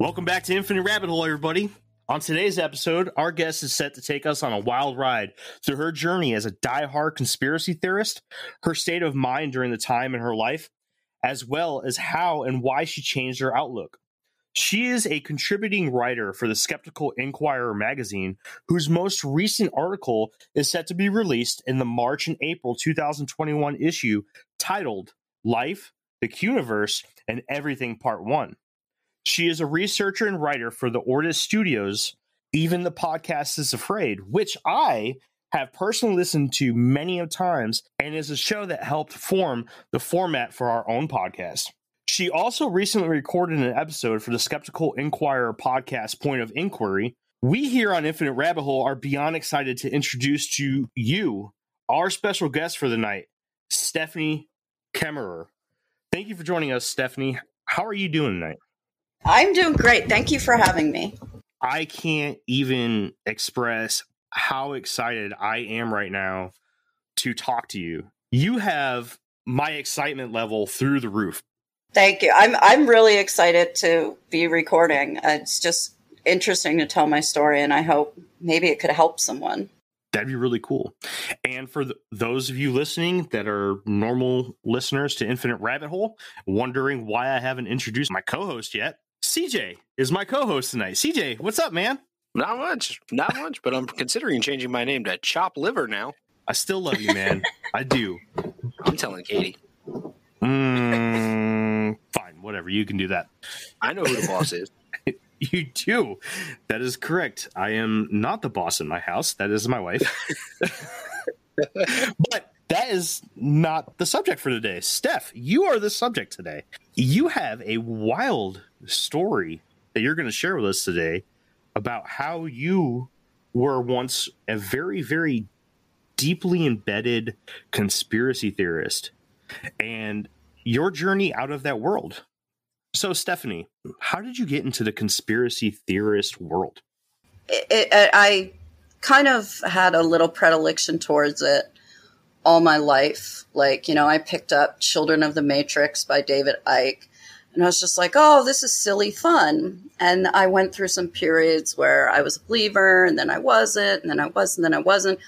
Welcome back to Infinite Rabbit Hole, everybody. On today's episode, our guest is set to take us on a wild ride through her journey as a die-hard conspiracy theorist, her state of mind during the time in her life, as well as how and why she changed her outlook. She is a contributing writer for the Skeptical Inquirer magazine, whose most recent article is set to be released in the March and April 2021 issue titled Life, the Quniverse, and Everything Part 1. She is a researcher and writer for the Ordis Studios, Even the Podcast is Afraid, which I have personally listened to many of times and is a show that helped form the format for our own podcast. She also recently recorded an episode for the Skeptical Inquirer podcast Point of Inquiry. We here on Infinite Rabbit Hole are beyond excited to introduce to you our special guest for the night, Stephanie Kemmerer. Thank you for joining us, Stephanie. How are you doing tonight? I'm doing great. Thank you for having me. I can't even express how excited I am right now to talk to you. You have my excitement level through the roof. Thank you. I'm I'm really excited to be recording. Uh, it's just interesting to tell my story and I hope maybe it could help someone. That'd be really cool. And for the, those of you listening that are normal listeners to Infinite Rabbit Hole, wondering why I haven't introduced my co host yet, CJ is my co-host tonight. CJ, what's up, man? Not much, not much, but I'm considering changing my name to Chop Liver now. I still love you, man. I do. I'm telling Katie. Mm, fine, whatever. You can do that. I know who the boss is. you do. That is correct. I am not the boss in my house. That is my wife. but that is not the subject for today. Steph, you are the subject today. You have a wild story that you're going to share with us today about how you were once a very, very deeply embedded conspiracy theorist and your journey out of that world. So, Stephanie, how did you get into the conspiracy theorist world? It, it, I kind of had a little predilection towards it all my life. Like, you know, I picked up Children of the Matrix by David Icke. And I was just like, oh, this is silly fun. And I went through some periods where I was a believer and then I wasn't, and then I was, and then I wasn't.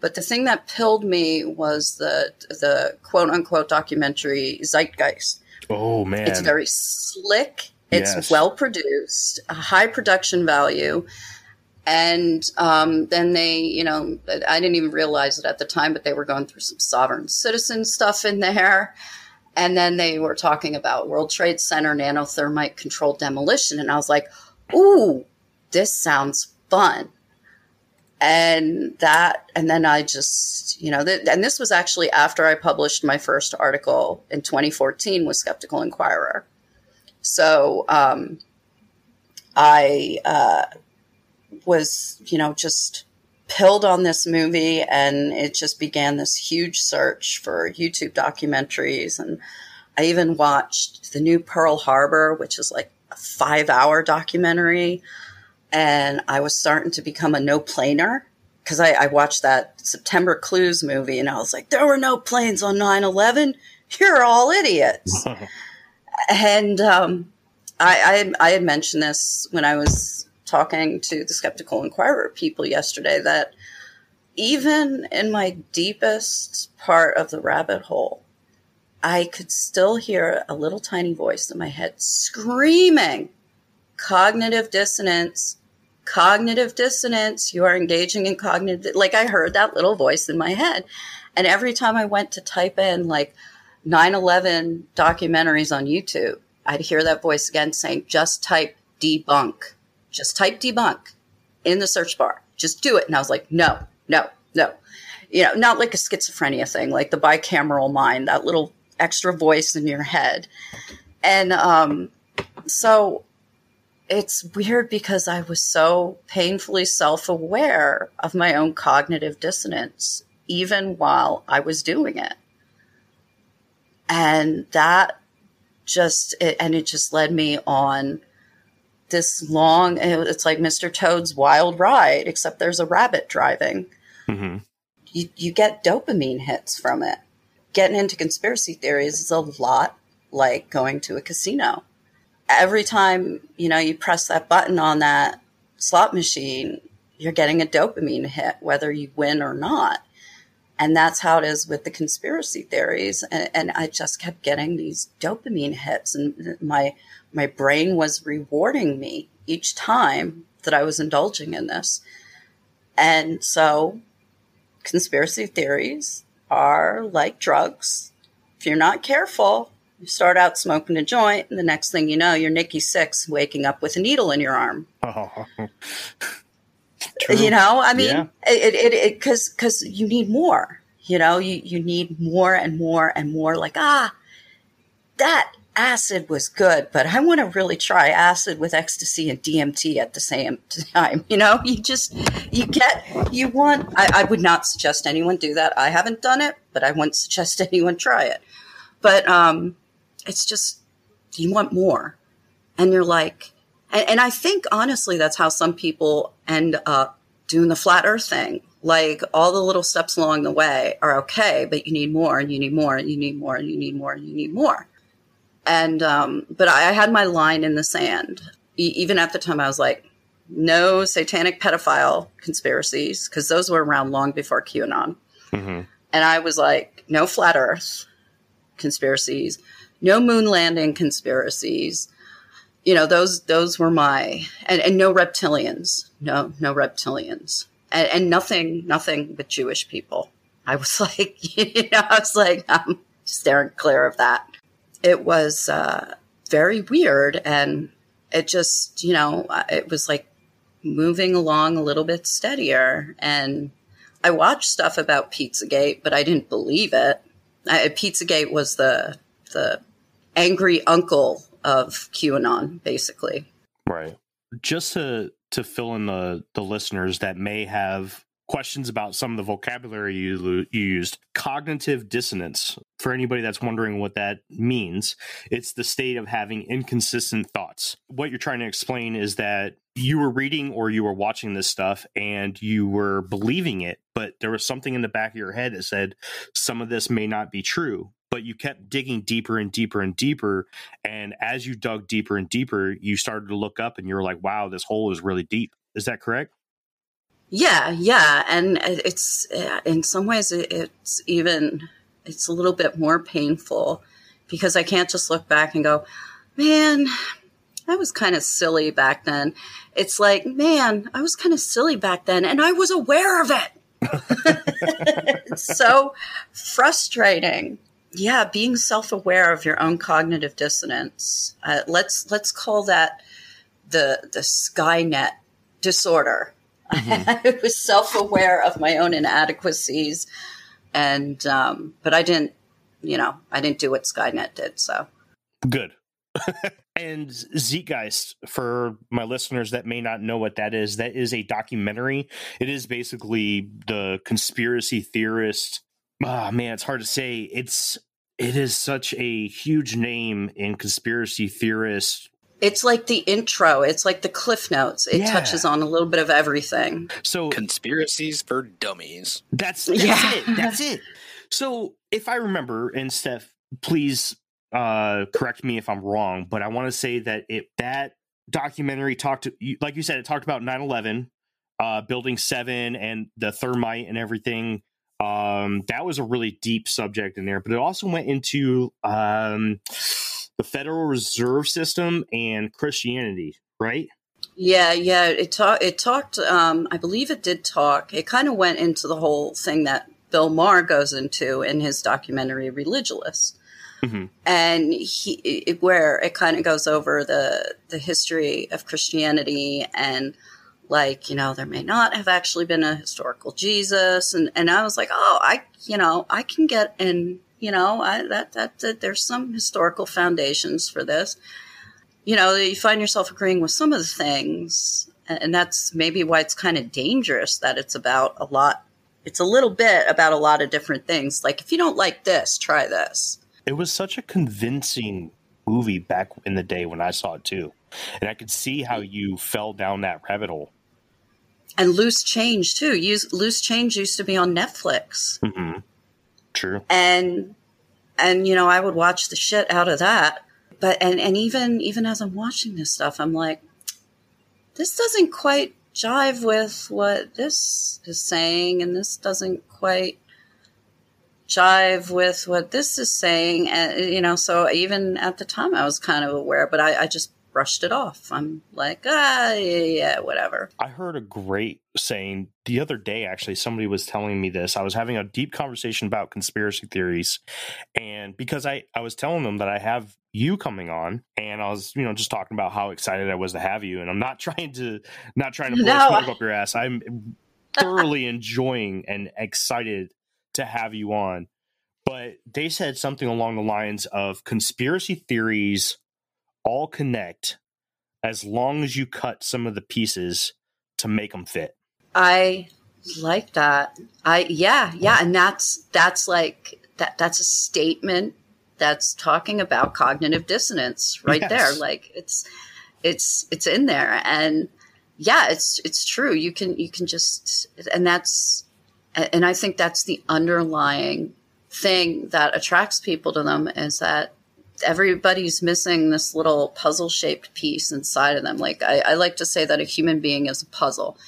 But the thing that pilled me was the the quote unquote documentary Zeitgeist. Oh man. It's very slick. It's yes. well produced, a high production value and um, then they, you know, I didn't even realize it at the time, but they were going through some sovereign citizen stuff in there. And then they were talking about World Trade Center nanothermite controlled demolition. And I was like, ooh, this sounds fun. And that, and then I just, you know, th- and this was actually after I published my first article in 2014 with Skeptical Inquirer. So um, I, uh, was, you know, just pilled on this movie and it just began this huge search for YouTube documentaries. And I even watched the new Pearl Harbor, which is like a five hour documentary. And I was starting to become a no planer because I, I, watched that September Clues movie and I was like, there were no planes on 9 11. You're all idiots. and um, I, I, I had mentioned this when I was talking to the Skeptical Inquirer people yesterday that even in my deepest part of the rabbit hole, I could still hear a little tiny voice in my head screaming, cognitive dissonance, cognitive dissonance. You are engaging in cognitive, like I heard that little voice in my head. And every time I went to type in like 9 11 documentaries on YouTube, I'd hear that voice again saying, just type debunk just type debunk in the search bar. Just do it. And I was like, no, no, no. You know, not like a schizophrenia thing, like the bicameral mind, that little extra voice in your head. And um, so it's weird because I was so painfully self aware of my own cognitive dissonance, even while I was doing it. And that just, it, and it just led me on this long it's like mr toad's wild ride except there's a rabbit driving mm-hmm. you, you get dopamine hits from it getting into conspiracy theories is a lot like going to a casino every time, you know, you press that button on that slot machine, you're getting a dopamine hit, whether you win or not. And that's how it is with the conspiracy theories. And, and I just kept getting these dopamine hits, and my my brain was rewarding me each time that I was indulging in this. And so, conspiracy theories are like drugs. If you're not careful, you start out smoking a joint, and the next thing you know, you're Nikki Sixx waking up with a needle in your arm. Oh. you know, I mean, yeah. it it because because you need more. You know, you you need more and more and more. Like ah, that acid was good, but I want to really try acid with ecstasy and DMT at the same time. You know, you just, you get, you want, I, I, would not suggest anyone do that. I haven't done it, but I wouldn't suggest anyone try it. But, um, it's just, you want more. And you're like, and, and I think honestly, that's how some people end up doing the flat earth thing. Like all the little steps along the way are okay, but you need more and you need more and you need more and you need more and you need more. And, um, but I had my line in the sand. E- even at the time, I was like, no satanic pedophile conspiracies, because those were around long before QAnon. Mm-hmm. And I was like, no flat earth conspiracies, no moon landing conspiracies. You know, those, those were my, and, and no reptilians, no, no reptilians and, and nothing, nothing but Jewish people. I was like, you know, I was like, I'm staring clear of that it was uh, very weird. And it just, you know, it was like moving along a little bit steadier. And I watched stuff about Pizzagate, but I didn't believe it. I, Pizzagate was the the angry uncle of QAnon, basically. Right. Just to to fill in the the listeners that may have questions about some of the vocabulary you used. Cognitive dissonance, for anybody that's wondering what that means, it's the state of having inconsistent thoughts. What you're trying to explain is that you were reading or you were watching this stuff and you were believing it, but there was something in the back of your head that said some of this may not be true. But you kept digging deeper and deeper and deeper. And as you dug deeper and deeper, you started to look up and you were like, wow, this hole is really deep. Is that correct? Yeah, yeah, and it's in some ways it's even it's a little bit more painful because I can't just look back and go, "Man, I was kind of silly back then." It's like, "Man, I was kind of silly back then and I was aware of it." it's so frustrating. Yeah, being self-aware of your own cognitive dissonance. Uh, let's let's call that the the Skynet disorder Mm-hmm. I was self aware of my own inadequacies, and um, but I didn't, you know, I didn't do what Skynet did. So good. and Zeitgeist, for my listeners that may not know what that is, that is a documentary. It is basically the conspiracy theorist. Ah, oh, man, it's hard to say. It's it is such a huge name in conspiracy theorist it's like the intro. It's like the cliff notes. It yeah. touches on a little bit of everything. So conspiracies for dummies. That's, that's yeah. it. That's it. So if I remember, and Steph, please uh, correct me if I'm wrong, but I want to say that it that documentary talked to, like you said, it talked about 9/11, uh, building seven, and the thermite and everything. Um, that was a really deep subject in there, but it also went into um the Federal Reserve System and Christianity, right? Yeah, yeah. It talked. It talked. Um, I believe it did talk. It kind of went into the whole thing that Bill Maher goes into in his documentary Religulous, mm-hmm. and he it, where it kind of goes over the the history of Christianity and like you know there may not have actually been a historical Jesus, and and I was like, oh, I you know I can get in you know, I, that, that, that there's some historical foundations for this. You know, you find yourself agreeing with some of the things, and that's maybe why it's kind of dangerous that it's about a lot. It's a little bit about a lot of different things. Like, if you don't like this, try this. It was such a convincing movie back in the day when I saw it too. And I could see how you fell down that rabbit hole. And Loose Change too. Use, Loose Change used to be on Netflix. Mm-hmm. True. And and you know, I would watch the shit out of that. but and and even even as I'm watching this stuff, I'm like, this doesn't quite jive with what this is saying, and this doesn't quite jive with what this is saying. And you know, so even at the time, I was kind of aware, but I, I just brushed it off. I'm like, ah, yeah, yeah, whatever. I heard a great saying the other day, actually, somebody was telling me this. I was having a deep conversation about conspiracy theories. And because I, I was telling them that I have you coming on and I was, you know, just talking about how excited I was to have you. And I'm not trying to, not trying to blow no. smoke up your ass. I'm thoroughly enjoying and excited to have you on. But they said something along the lines of conspiracy theories all connect as long as you cut some of the pieces to make them fit. I like that. I yeah, yeah, and that's that's like that that's a statement that's talking about cognitive dissonance right yes. there. Like it's it's it's in there and yeah, it's it's true. You can you can just and that's and I think that's the underlying thing that attracts people to them is that everybody's missing this little puzzle shaped piece inside of them. Like I, I, like to say that a human being is a puzzle.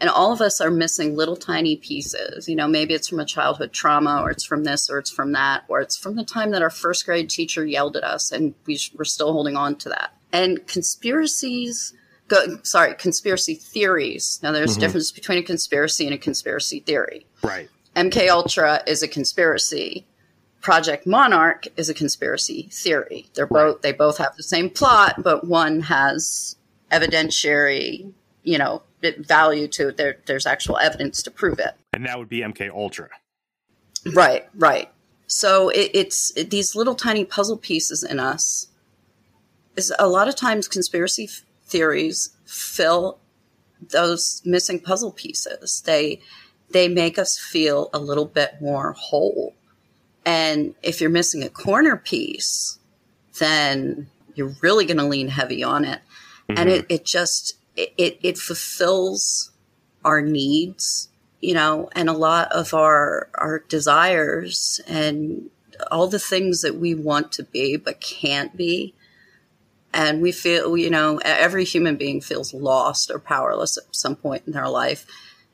And all of us are missing little tiny pieces. You know, maybe it's from a childhood trauma, or it's from this, or it's from that, or it's from the time that our first grade teacher yelled at us and we, we're still holding on to that. And conspiracies, go, sorry, conspiracy theories. Now, there's mm-hmm. a difference between a conspiracy and a conspiracy theory. Right. MK Ultra is a conspiracy Project Monarch is a conspiracy theory. They're both they both have the same plot, but one has evidentiary, you know, value to it. There, there's actual evidence to prove it. And that would be MK Ultra. Right, right. So it, it's it, these little tiny puzzle pieces in us. Is a lot of times conspiracy f- theories fill those missing puzzle pieces. They they make us feel a little bit more whole and if you're missing a corner piece, then you're really going to lean heavy on it. Mm-hmm. And it, it just, it, it fulfills our needs, you know, and a lot of our, our desires and all the things that we want to be but can't be. And we feel, you know, every human being feels lost or powerless at some point in their life.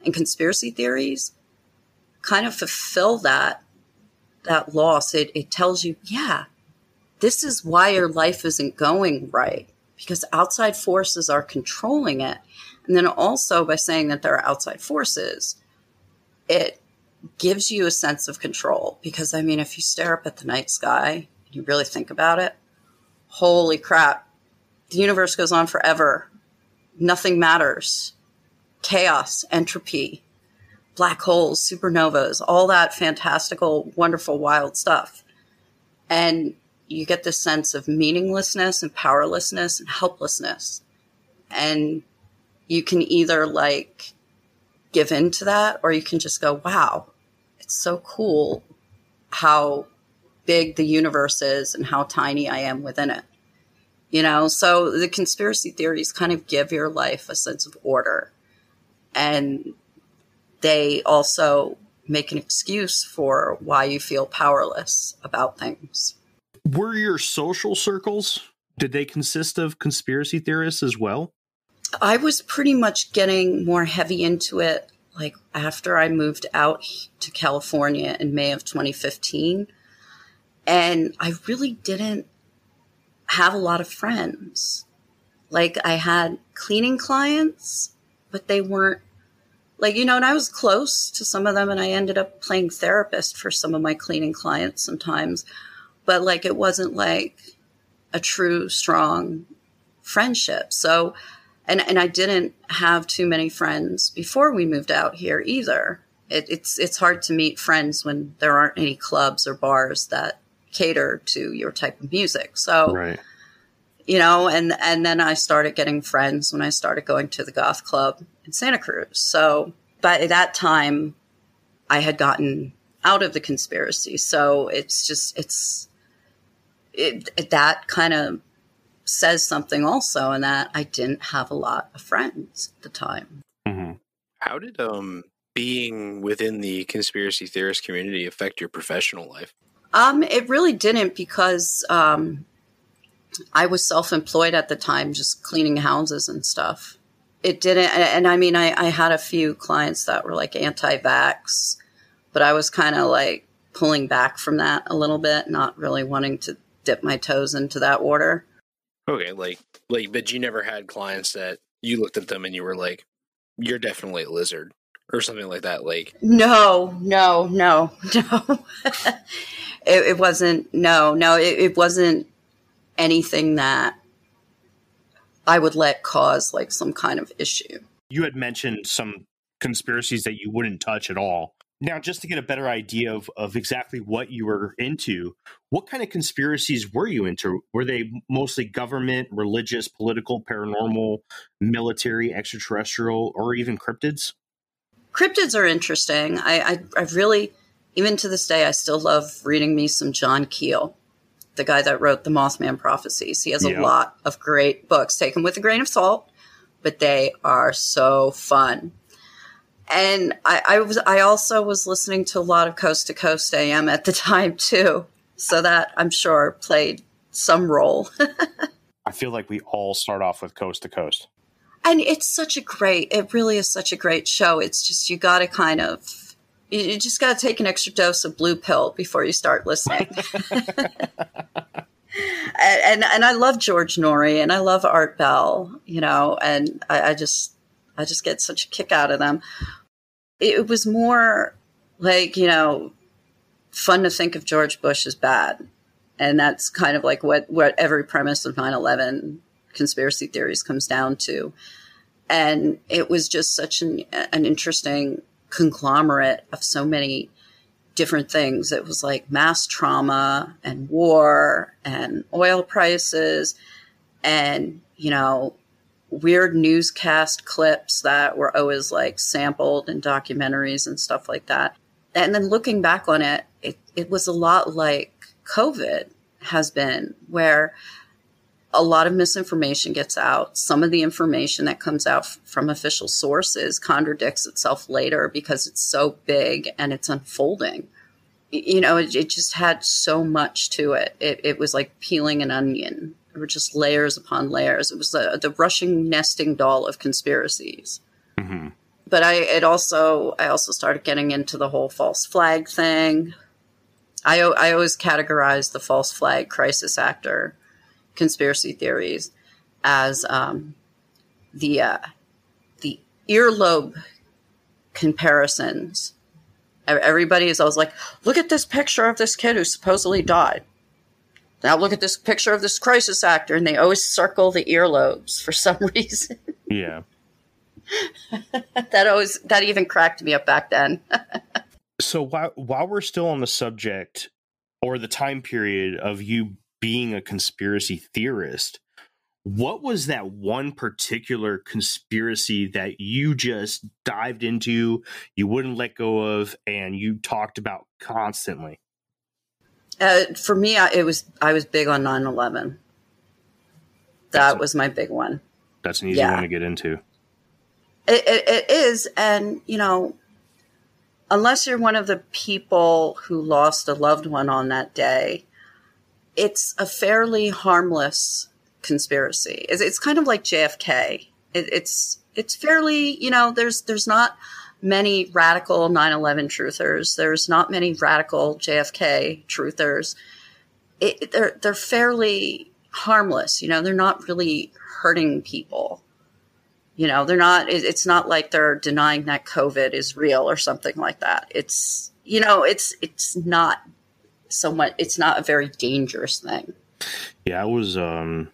And conspiracy theories kind of fulfill that that loss, it, it tells you, yeah, this is why your life isn't going right because outside forces are controlling it. And then also by saying that there are outside forces, it gives you a sense of control. Because I mean, if you stare up at the night sky, and you really think about it, holy crap, the universe goes on forever. Nothing matters. Chaos, entropy, black holes, supernovas, all that fantastical, wonderful, wild stuff. And you get this sense of meaninglessness and powerlessness and helplessness. And you can either like give in to that or you can just go, wow, it's so cool how big the universe is and how tiny I am within it. You know, so the conspiracy theories kind of give your life a sense of order. And they also make an excuse for why you feel powerless about things. Were your social circles, did they consist of conspiracy theorists as well? I was pretty much getting more heavy into it like after I moved out to California in May of 2015. And I really didn't have a lot of friends. Like I had cleaning clients, but they weren't like you know and i was close to some of them and i ended up playing therapist for some of my cleaning clients sometimes. But like it wasn't like a true strong friendship. So and and i didn't have too many friends before we moved out here either. It, it's it's hard to meet friends when there aren't any clubs or bars that cater to your type of music. So right you know and and then i started getting friends when i started going to the goth club in santa cruz. So by that time i had gotten out of the conspiracy. So it's just it's it, it, that kind of says something also in that i didn't have a lot of friends at the time. Mm-hmm. how did um being within the conspiracy theorist community affect your professional life? Um, it really didn't because um, I was self employed at the time, just cleaning houses and stuff. It didn't, and I mean, I, I had a few clients that were like anti vax, but I was kind of like pulling back from that a little bit, not really wanting to dip my toes into that water. Okay, like, like, but you never had clients that you looked at them and you were like, you're definitely a lizard or something like that. Like, no, no, no, no. it, it, wasn't, no, no, it, it wasn't anything that I would let cause like some kind of issue. You had mentioned some conspiracies that you wouldn't touch at all. Now, just to get a better idea of, of exactly what you were into, what kind of conspiracies were you into? Were they mostly government, religious, political, paranormal, military, extraterrestrial, or even cryptids? Cryptids are interesting. I, I, I really, even to this day, I still love reading me some John Keel, the guy that wrote the Mothman Prophecies. He has a yeah. lot of great books, Take them with a grain of salt, but they are so fun and I, I, was I also was listening to a lot of Coast to Coast AM at the time too, so that I'm sure played some role. I feel like we all start off with Coast to Coast, and it's such a great. It really is such a great show. It's just you got to kind of you just got to take an extra dose of blue pill before you start listening. and, and I love George Noory and I love Art Bell, you know, and I, I just I just get such a kick out of them it was more like, you know, fun to think of George Bush as bad. And that's kind of like what, what every premise of 9 11 conspiracy theories comes down to. And it was just such an, an interesting conglomerate of so many different things. It was like mass trauma and war and oil prices and, you know, weird newscast clips that were always like sampled in documentaries and stuff like that. And then looking back on it, it, it was a lot like COVID has been, where a lot of misinformation gets out. Some of the information that comes out f- from official sources contradicts itself later because it's so big and it's unfolding. You know, it, it just had so much to it. it. It was like peeling an onion there were just layers upon layers. It was the, the Russian nesting doll of conspiracies. Mm-hmm. But I it also I also started getting into the whole false flag thing. I I always categorize the false flag crisis actor conspiracy theories as um, the uh, the earlobe comparisons. Everybody is always like, look at this picture of this kid who supposedly died. Now look at this picture of this crisis actor, and they always circle the earlobes for some reason. Yeah. that always that even cracked me up back then. so while while we're still on the subject or the time period of you being a conspiracy theorist, what was that one particular conspiracy that you just dived into, you wouldn't let go of, and you talked about constantly? Uh, for me, I, it was I was big on 9-11. That was my big one. That's an easy yeah. one to get into. It, it, it is, and you know, unless you're one of the people who lost a loved one on that day, it's a fairly harmless conspiracy. It's, it's kind of like JFK. It, it's it's fairly, you know, there's there's not many radical 9/11 truthers. There's not many radical JFK truthers. It, they're they're fairly harmless. You know, they're not really hurting people. You know, they're not. It's not like they're denying that COVID is real or something like that. It's you know, it's it's not so. It's not a very dangerous thing. Yeah, I was. um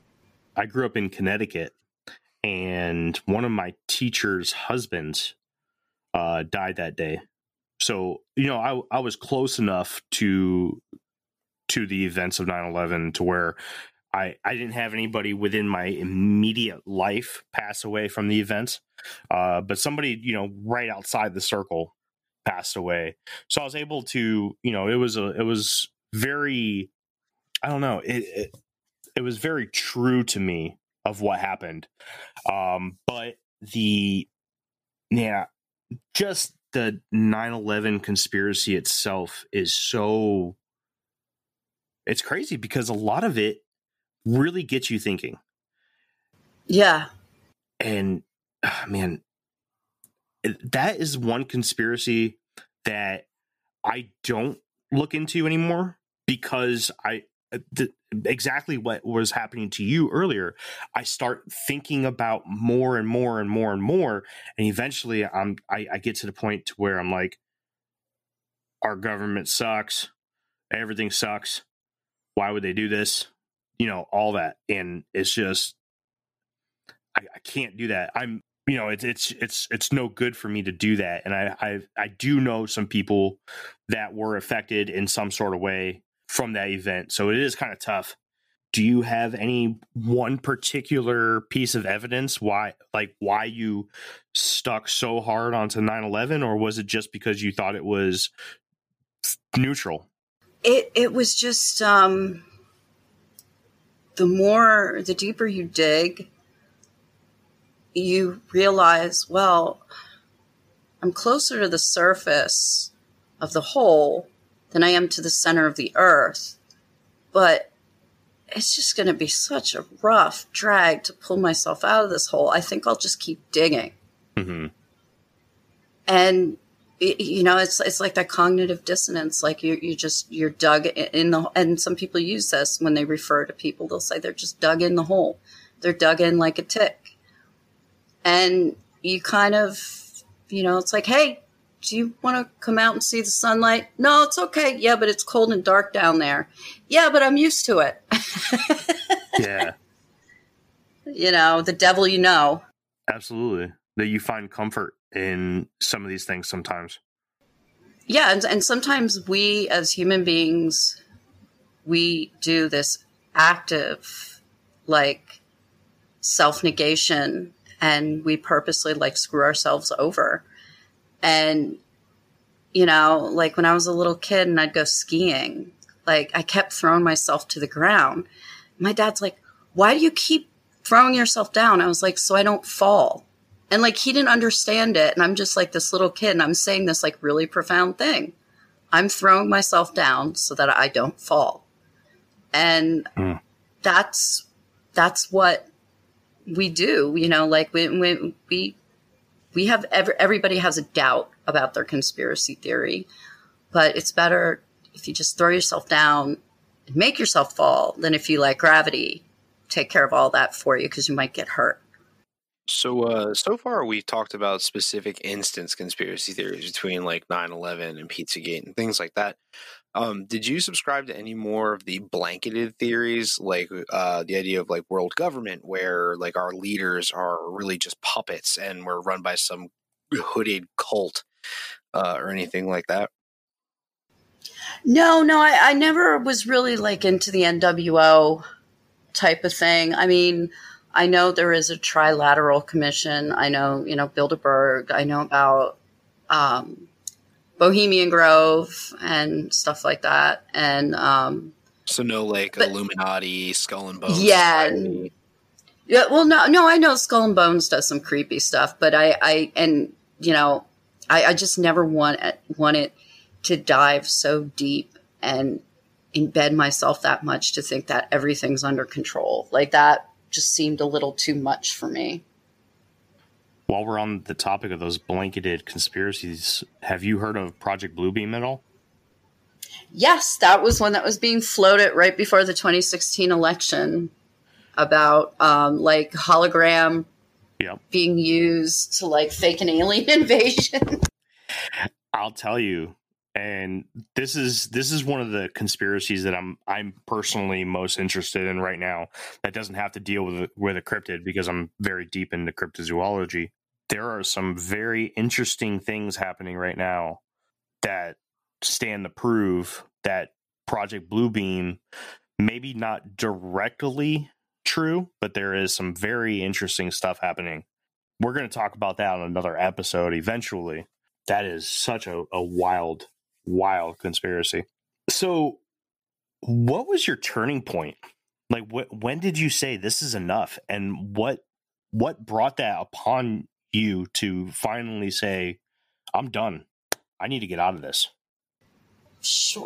I grew up in Connecticut, and one of my teacher's husbands uh, died that day. So you know, I I was close enough to to the events of 9-11 to where I, I didn't have anybody within my immediate life pass away from the events, uh, but somebody you know right outside the circle passed away. So I was able to you know it was a it was very I don't know it it, it was very true to me of what happened, um, but the yeah just the 9-11 conspiracy itself is so it's crazy because a lot of it really gets you thinking. Yeah. And uh, man, that is one conspiracy that I don't look into anymore because I uh, th- exactly what was happening to you earlier. I start thinking about more and more and more and more, and eventually, I'm I, I get to the point to where I'm like, our government sucks, everything sucks. Why would they do this? You know, all that, and it's just I, I can't do that. I'm you know it's it's it's it's no good for me to do that and I, I i do know some people that were affected in some sort of way from that event so it is kind of tough. Do you have any one particular piece of evidence why like why you stuck so hard onto 9-11 or was it just because you thought it was neutral? It it was just um the more the deeper you dig you realize, well, I'm closer to the surface of the hole than I am to the center of the earth. But it's just going to be such a rough drag to pull myself out of this hole. I think I'll just keep digging. Mm-hmm. And you know, it's it's like that cognitive dissonance. Like you you just you're dug in the and some people use this when they refer to people. They'll say they're just dug in the hole. They're dug in like a tick and you kind of, you know, it's like, hey, do you want to come out and see the sunlight? No, it's okay. Yeah, but it's cold and dark down there. Yeah, but I'm used to it. yeah. You know, the devil you know. Absolutely. That you find comfort in some of these things sometimes. Yeah, and, and sometimes we as human beings, we do this active, like, self negation and we purposely like screw ourselves over. And, you know, like when I was a little kid and I'd go skiing, like I kept throwing myself to the ground. My dad's like, why do you keep throwing yourself down? I was like, so I don't fall. And like he didn't understand it. And I'm just like this little kid and I'm saying this like really profound thing. I'm throwing myself down so that I don't fall. And mm. that's that's what we do, you know, like we, we, we, we have every, everybody has a doubt about their conspiracy theory, but it's better if you just throw yourself down and make yourself fall than if you let gravity take care of all that for you because you might get hurt. So, uh, so far we've talked about specific instance conspiracy theories between like 9-11 and Pizzagate and things like that. Um, did you subscribe to any more of the blanketed theories, like uh, the idea of like world government, where like our leaders are really just puppets and we're run by some hooded cult uh, or anything like that? No, no, I, I never was really like into the NWO type of thing. I mean, I know there is a trilateral commission. I know, you know, Bilderberg. I know about um, Bohemian Grove and stuff like that. And um, so no like but, Illuminati, Skull and Bones. Yeah. Yeah, well, no, no, I know Skull and Bones does some creepy stuff, but I, I, and you know, I, I just never want wanted to dive so deep and embed myself that much to think that everything's under control. Like that just seemed a little too much for me. While we're on the topic of those blanketed conspiracies, have you heard of Project Bluebeam at all? Yes, that was one that was being floated right before the 2016 election about um, like hologram yep. being used to like fake an alien invasion. I'll tell you, and this is this is one of the conspiracies that I'm I'm personally most interested in right now. That doesn't have to deal with with a cryptid because I'm very deep into cryptozoology there are some very interesting things happening right now that stand to prove that Project Bluebeam maybe not directly true, but there is some very interesting stuff happening. We're going to talk about that on another episode eventually. That is such a, a wild, wild conspiracy. So, what was your turning point? Like, wh- when did you say this is enough, and what what brought that upon you to finally say, I'm done. I need to get out of this?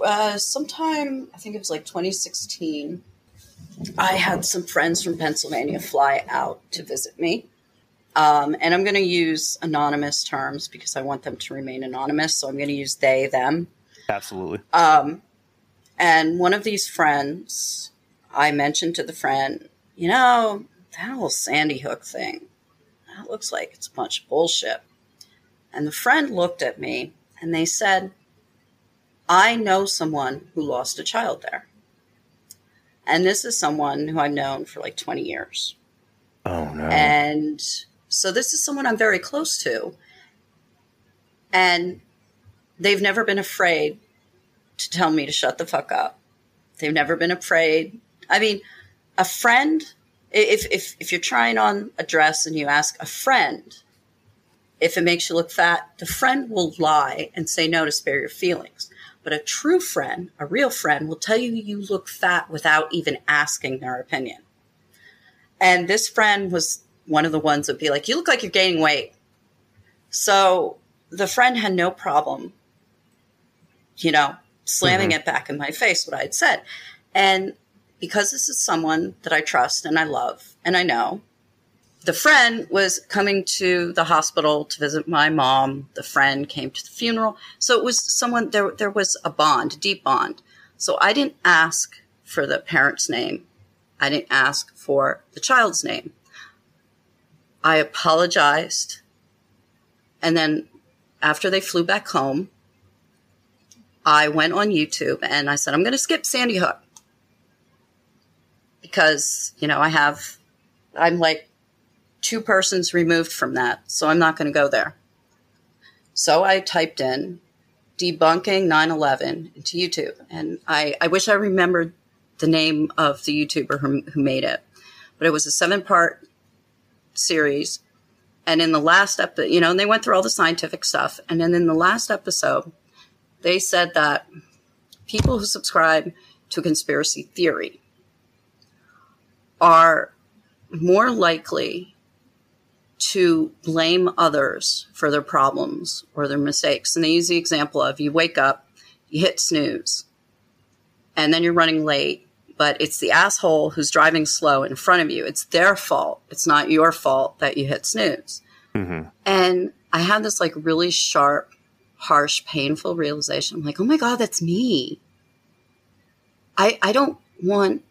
Uh, sometime, I think it was like 2016. I had some friends from Pennsylvania fly out to visit me. Um, and I'm going to use anonymous terms because I want them to remain anonymous. So I'm going to use they, them. Absolutely. Um, and one of these friends, I mentioned to the friend, you know, that whole Sandy Hook thing, that looks like it's a bunch of bullshit. And the friend looked at me and they said, I know someone who lost a child there. And this is someone who I've known for like 20 years. Oh, no. And so this is someone I'm very close to. And they've never been afraid to tell me to shut the fuck up. They've never been afraid. I mean, a friend, if, if, if you're trying on a dress and you ask a friend if it makes you look fat, the friend will lie and say no to spare your feelings. But a true friend, a real friend, will tell you you look fat without even asking their opinion. And this friend was one of the ones would be like, You look like you're gaining weight. So the friend had no problem, you know, slamming mm-hmm. it back in my face, what I had said. And because this is someone that I trust and I love and I know, the friend was coming to the hospital to visit my mom. The friend came to the funeral. So it was someone, there, there was a bond, a deep bond. So I didn't ask for the parent's name. I didn't ask for the child's name. I apologized. And then after they flew back home, I went on YouTube and I said, I'm going to skip Sandy Hook because, you know, I have, I'm like two persons removed from that. So I'm not going to go there. So I typed in debunking 9 11 into YouTube. And I, I wish I remembered the name of the YouTuber who, who made it. But it was a seven part series. And in the last episode, you know, and they went through all the scientific stuff. And then in the last episode, they said that people who subscribe to conspiracy theory are more likely to blame others for their problems or their mistakes. And they use the example of you wake up, you hit snooze, and then you're running late, but it's the asshole who's driving slow in front of you. It's their fault. It's not your fault that you hit snooze. Mm-hmm. And I had this like really sharp, harsh, painful realization. I'm like, oh my God, that's me. I, I don't want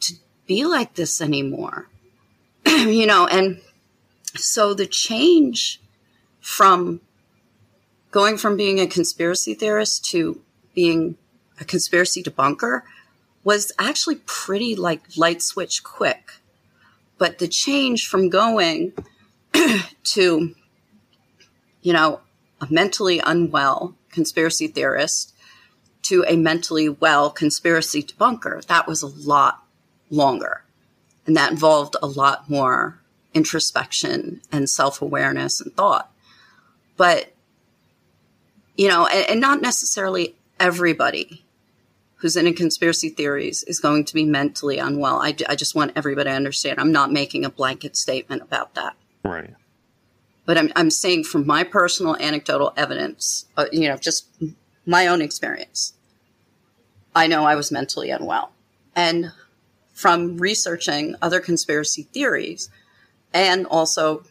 to be like this anymore. you know, and so the change from going from being a conspiracy theorist to being a conspiracy debunker was actually pretty like light switch quick. But the change from going to, you know, a mentally unwell conspiracy theorist to a mentally well conspiracy debunker, that was a lot longer. And that involved a lot more introspection and self awareness and thought. But, you know, and, and, not necessarily everybody who's into conspiracy theories is going to be mentally unwell. I, I just want everybody to understand I'm not making a blanket statement about that. Right. But I'm, I'm saying from my personal anecdotal evidence, uh, you know, just my own experience, I know I was mentally unwell. And from researching other conspiracy theories, and also,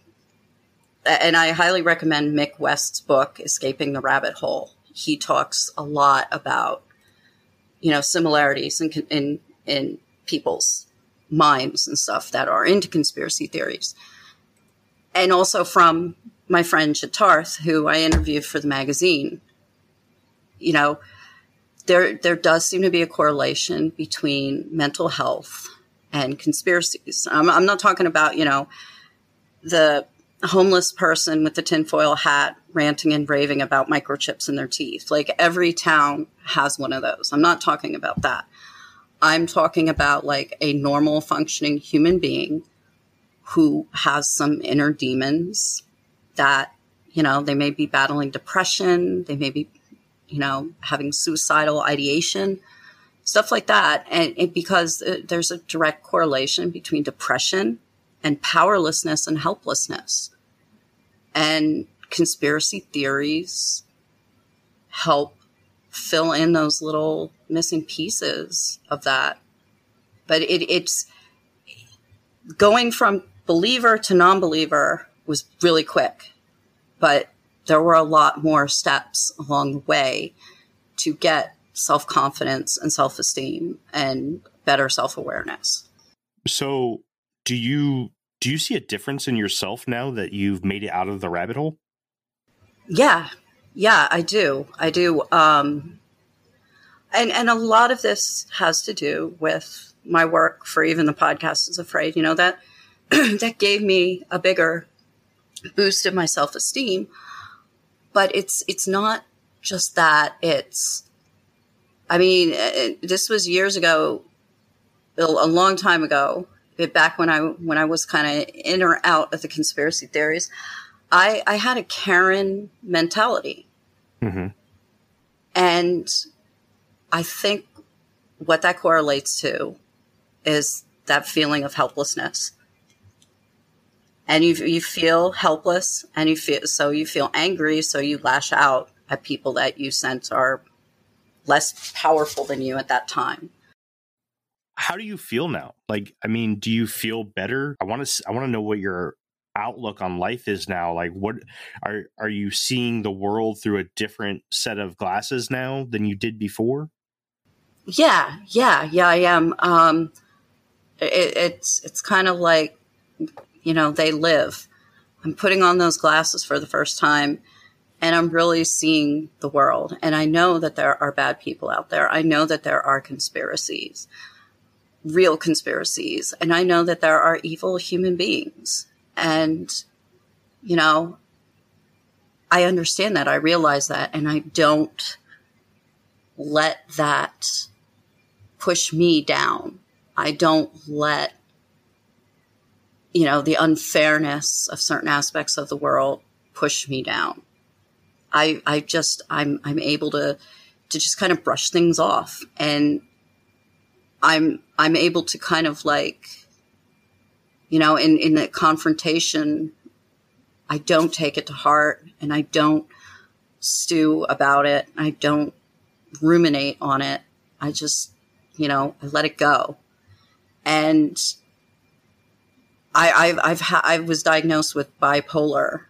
and I highly recommend Mick West's book, Escaping the Rabbit Hole. He talks a lot about, you know, similarities in, in, in people's minds and stuff that are into conspiracy theories. And also from my friend Chatarth, who I interviewed for the magazine, you know, there there does seem to be a correlation between mental health and conspiracies. I'm, I'm not talking about, you know, the homeless person with the tinfoil hat ranting and raving about microchips in their teeth. Like every town has one of those. I'm not talking about that. I'm talking about like a normal functioning human being who has some inner demons that, you know, they may be battling depression, they may be, you know, having suicidal ideation, stuff like that. And it, because uh, there's a direct correlation between depression and powerlessness and helplessness. And conspiracy theories help fill in those little missing pieces of that. but it, it's going from believer to non-believer was really quick, but there were a lot more steps along the way to get self-confidence and self-esteem and better self-awareness. So, do you do you see a difference in yourself now that you've made it out of the rabbit hole? Yeah. Yeah, I do. I do. Um and and a lot of this has to do with my work for even the podcast is afraid, you know, that that gave me a bigger boost in my self-esteem. But it's it's not just that. It's I mean, it, this was years ago, a long time ago, back when I when I was kind of in or out of the conspiracy theories. I I had a Karen mentality, mm-hmm. and I think what that correlates to is that feeling of helplessness. And you you feel helpless, and you feel so you feel angry, so you lash out at people that you sense are less powerful than you at that time. How do you feel now? Like, I mean, do you feel better? I want to I want to know what your outlook on life is now. Like, what are are you seeing the world through a different set of glasses now than you did before? Yeah, yeah, yeah, I am. Um, it, it's it's kind of like you know they live. I'm putting on those glasses for the first time, and I'm really seeing the world. And I know that there are bad people out there. I know that there are conspiracies, real conspiracies, and I know that there are evil human beings. And you know, I understand that. I realize that, and I don't let that push me down. I don't let, you know, the unfairness of certain aspects of the world push me down. I, I just, I'm, I'm able to, to just kind of brush things off and I'm, I'm able to kind of like, you know, in, in the confrontation, I don't take it to heart and I don't stew about it. I don't ruminate on it. I just you know, I let it go. And I, I've, I've ha- I was diagnosed with bipolar,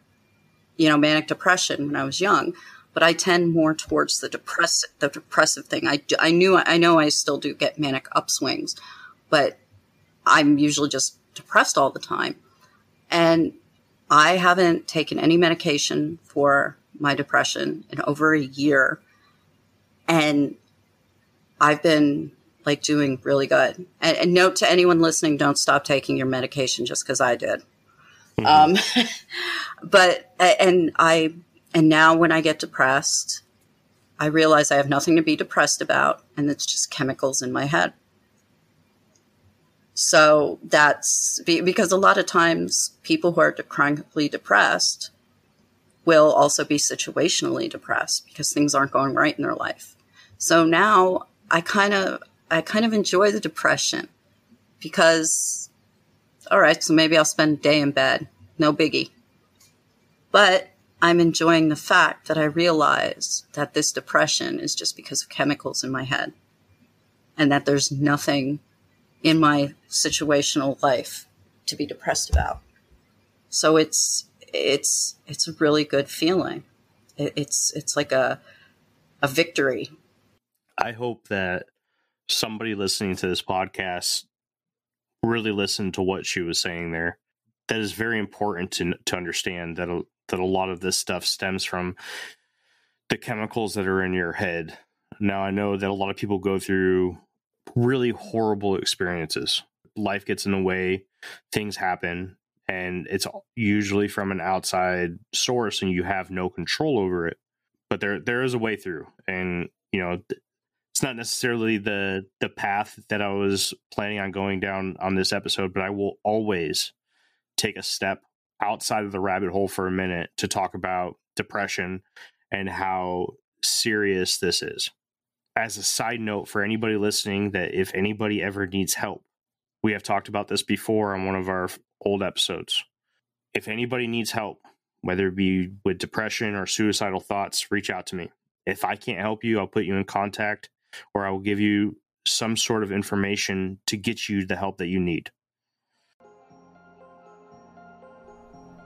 you know, manic depression when I was young, but I tend more towards the depressive, the depressive thing. I, I knew, I know I still do get manic upswings, but I'm usually just depressed all the time. And I haven't taken any medication for my depression in over a year. And I've been like doing really good. And, and note to anyone listening, don't stop taking your medication just because I did. Mm-hmm. Um, but and I and now when I get depressed, I realize I have nothing to be depressed about, and it's just chemicals in my head. So that's because a lot of times people who are chronically depressed will also be situationally depressed because things aren't going right in their life. So now I kind of I kind of enjoy the depression because, all right, so maybe I'll spend a day in bed. No biggie. But I'm enjoying the fact that I realize that this depression is just because of chemicals in my head and that there's nothing in my situational life to be depressed about. So it's, it's, it's a really good feeling. it's, it's like a, a victory. I hope that somebody listening to this podcast really listened to what she was saying there. That is very important to to understand that that a lot of this stuff stems from the chemicals that are in your head. Now I know that a lot of people go through really horrible experiences. Life gets in the way, things happen, and it's usually from an outside source and you have no control over it. But there there is a way through and you know it's not necessarily the the path that I was planning on going down on this episode, but I will always take a step outside of the rabbit hole for a minute to talk about depression and how serious this is. As a side note for anybody listening that if anybody ever needs help, we have talked about this before on one of our old episodes. If anybody needs help, whether it be with depression or suicidal thoughts, reach out to me. If I can't help you, I'll put you in contact or I will give you some sort of information to get you the help that you need.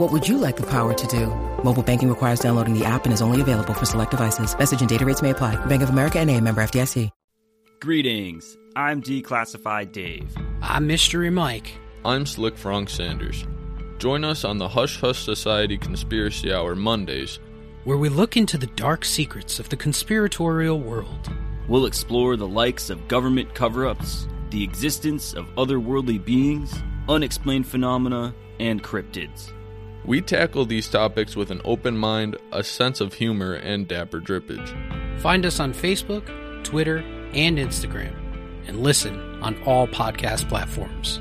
What would you like the power to do? Mobile banking requires downloading the app and is only available for select devices. Message and data rates may apply. Bank of America and a member FDIC. Greetings. I'm Declassified Dave. I'm Mystery Mike. I'm Slick Frank Sanders. Join us on the Hush Hush Society Conspiracy Hour Mondays, where we look into the dark secrets of the conspiratorial world. We'll explore the likes of government cover ups, the existence of otherworldly beings, unexplained phenomena, and cryptids. We tackle these topics with an open mind, a sense of humor, and dapper drippage. Find us on Facebook, Twitter, and Instagram, and listen on all podcast platforms.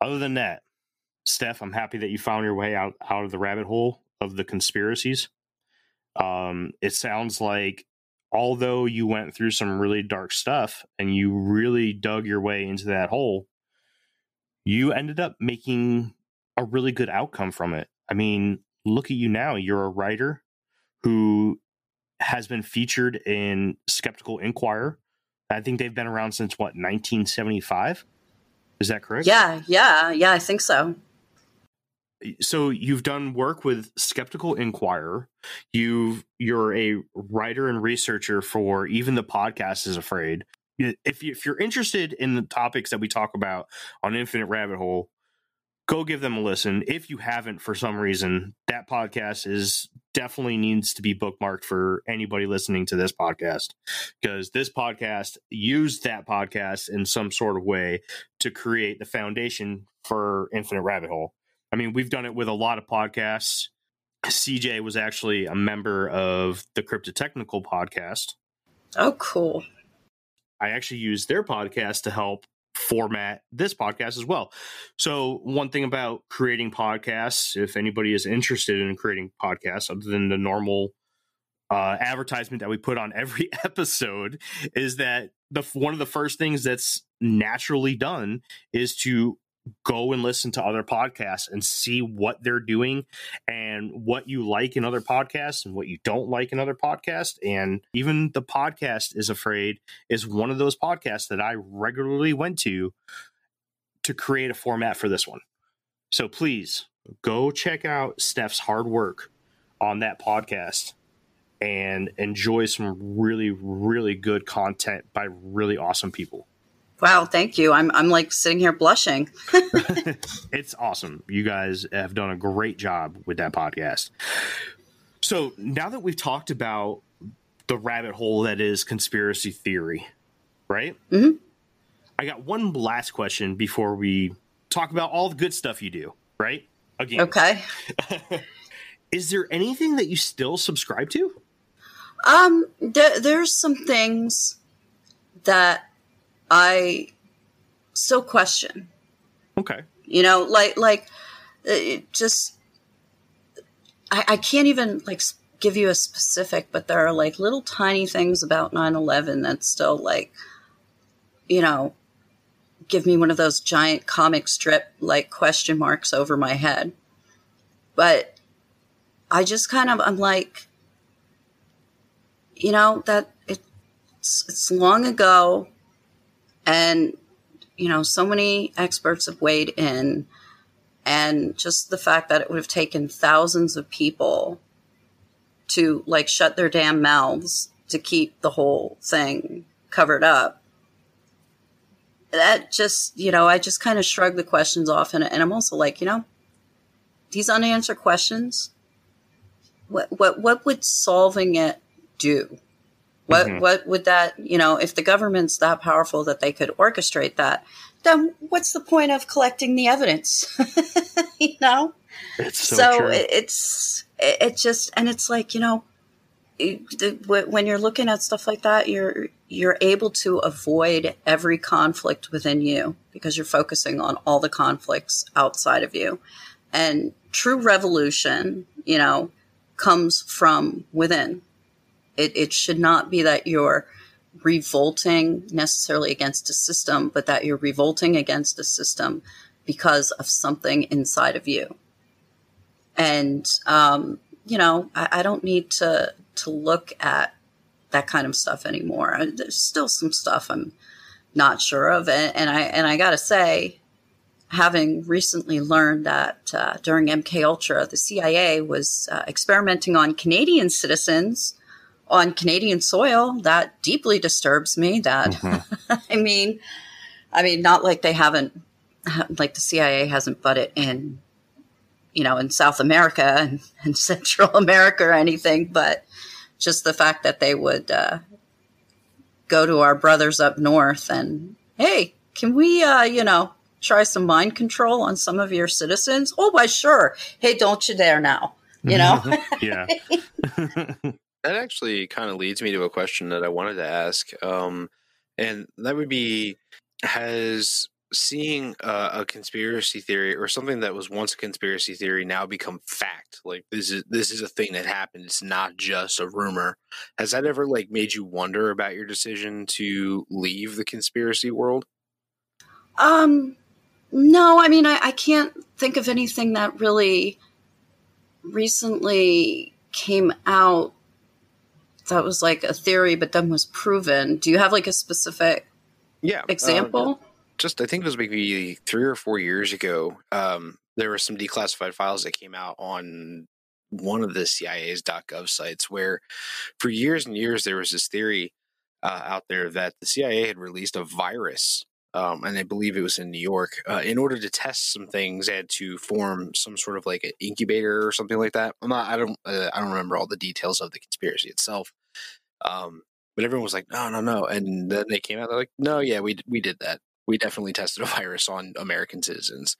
Other than that, Steph, I'm happy that you found your way out, out of the rabbit hole of the conspiracies. Um, it sounds like although you went through some really dark stuff and you really dug your way into that hole, you ended up making a really good outcome from it. I mean, look at you now. You're a writer who has been featured in Skeptical Inquirer. I think they've been around since what, 1975? Is that correct? Yeah, yeah, yeah, I think so so you've done work with skeptical inquirer you you're a writer and researcher for even the podcast is afraid if, you, if you're interested in the topics that we talk about on infinite rabbit hole go give them a listen if you haven't for some reason that podcast is definitely needs to be bookmarked for anybody listening to this podcast because this podcast used that podcast in some sort of way to create the foundation for infinite rabbit hole I mean, we've done it with a lot of podcasts. CJ was actually a member of the Cryptotechnical podcast. Oh, cool. I actually use their podcast to help format this podcast as well. So, one thing about creating podcasts, if anybody is interested in creating podcasts, other than the normal uh, advertisement that we put on every episode, is that the one of the first things that's naturally done is to go and listen to other podcasts and see what they're doing and what you like in other podcasts and what you don't like in other podcasts. And even the podcast is afraid is one of those podcasts that I regularly went to to create a format for this one. So please go check out Steph's hard work on that podcast and enjoy some really, really good content by really awesome people. Wow, thank you. I'm I'm like sitting here blushing. it's awesome. You guys have done a great job with that podcast. So now that we've talked about the rabbit hole that is conspiracy theory, right? Mm-hmm. I got one last question before we talk about all the good stuff you do, right? Again. Okay. is there anything that you still subscribe to? Um, there, there's some things that I still question. Okay. You know, like like uh, it just I, I can't even like give you a specific, but there are like little tiny things about 9/11 that still like you know give me one of those giant comic strip like question marks over my head. But I just kind of I'm like you know that it's it's long ago and, you know, so many experts have weighed in. And just the fact that it would have taken thousands of people to like shut their damn mouths to keep the whole thing covered up. That just, you know, I just kind of shrug the questions off. And, and I'm also like, you know, these unanswered questions, what, what, what would solving it do? What mm-hmm. what would that you know if the government's that powerful that they could orchestrate that? Then what's the point of collecting the evidence? you know. It's so, so it, it's it, it just and it's like you know when you're looking at stuff like that, you're you're able to avoid every conflict within you because you're focusing on all the conflicts outside of you. And true revolution, you know, comes from within. It, it should not be that you're revolting necessarily against a system, but that you're revolting against a system because of something inside of you. And, um, you know, I, I don't need to to look at that kind of stuff anymore. There's still some stuff I'm not sure of, and, and I and I got to say, having recently learned that uh, during MK Ultra, the CIA was uh, experimenting on Canadian citizens on Canadian soil, that deeply disturbs me. That mm-hmm. I mean, I mean, not like they haven't, like the CIA hasn't butted in, you know, in South America and, and Central America or anything, but just the fact that they would uh, go to our brothers up north and hey can we uh, you know try some mind control on some of your citizens oh why sure hey don't you dare now you know yeah that actually kind of leads me to a question that i wanted to ask um, and that would be has seeing a conspiracy theory or something that was once a conspiracy theory now become fact like this is this is a thing that happened it's not just a rumor has that ever like made you wonder about your decision to leave the conspiracy world? Um no i mean i, I can't think of anything that really recently came out that was like a theory but then was proven do you have like a specific yeah example uh, just I think it was maybe three or four years ago. Um, there were some declassified files that came out on one of the CIA's .gov sites where, for years and years, there was this theory uh, out there that the CIA had released a virus. Um, and I believe it was in New York. Uh, in order to test some things, and to form some sort of like an incubator or something like that. I'm not. I don't. Uh, I don't remember all the details of the conspiracy itself. Um, but everyone was like, "No, no, no!" And then they came out. They're like, "No, yeah, we we did that." we definitely tested a virus on American citizens.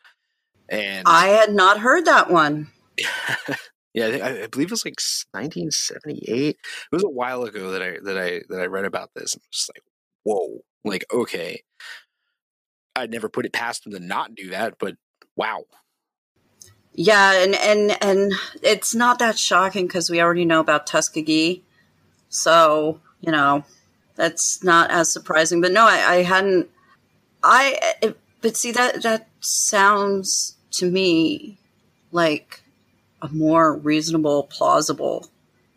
And I had not heard that one. yeah, I, I, believe it was like 1978. It was a while ago that I that I that I read about this. I'm just like, whoa, like okay. I'd never put it past them to not do that, but wow. Yeah, and and and it's not that shocking because we already know about Tuskegee, so you know that's not as surprising. But no, I, I hadn't I but see that that sounds to me like a more reasonable, plausible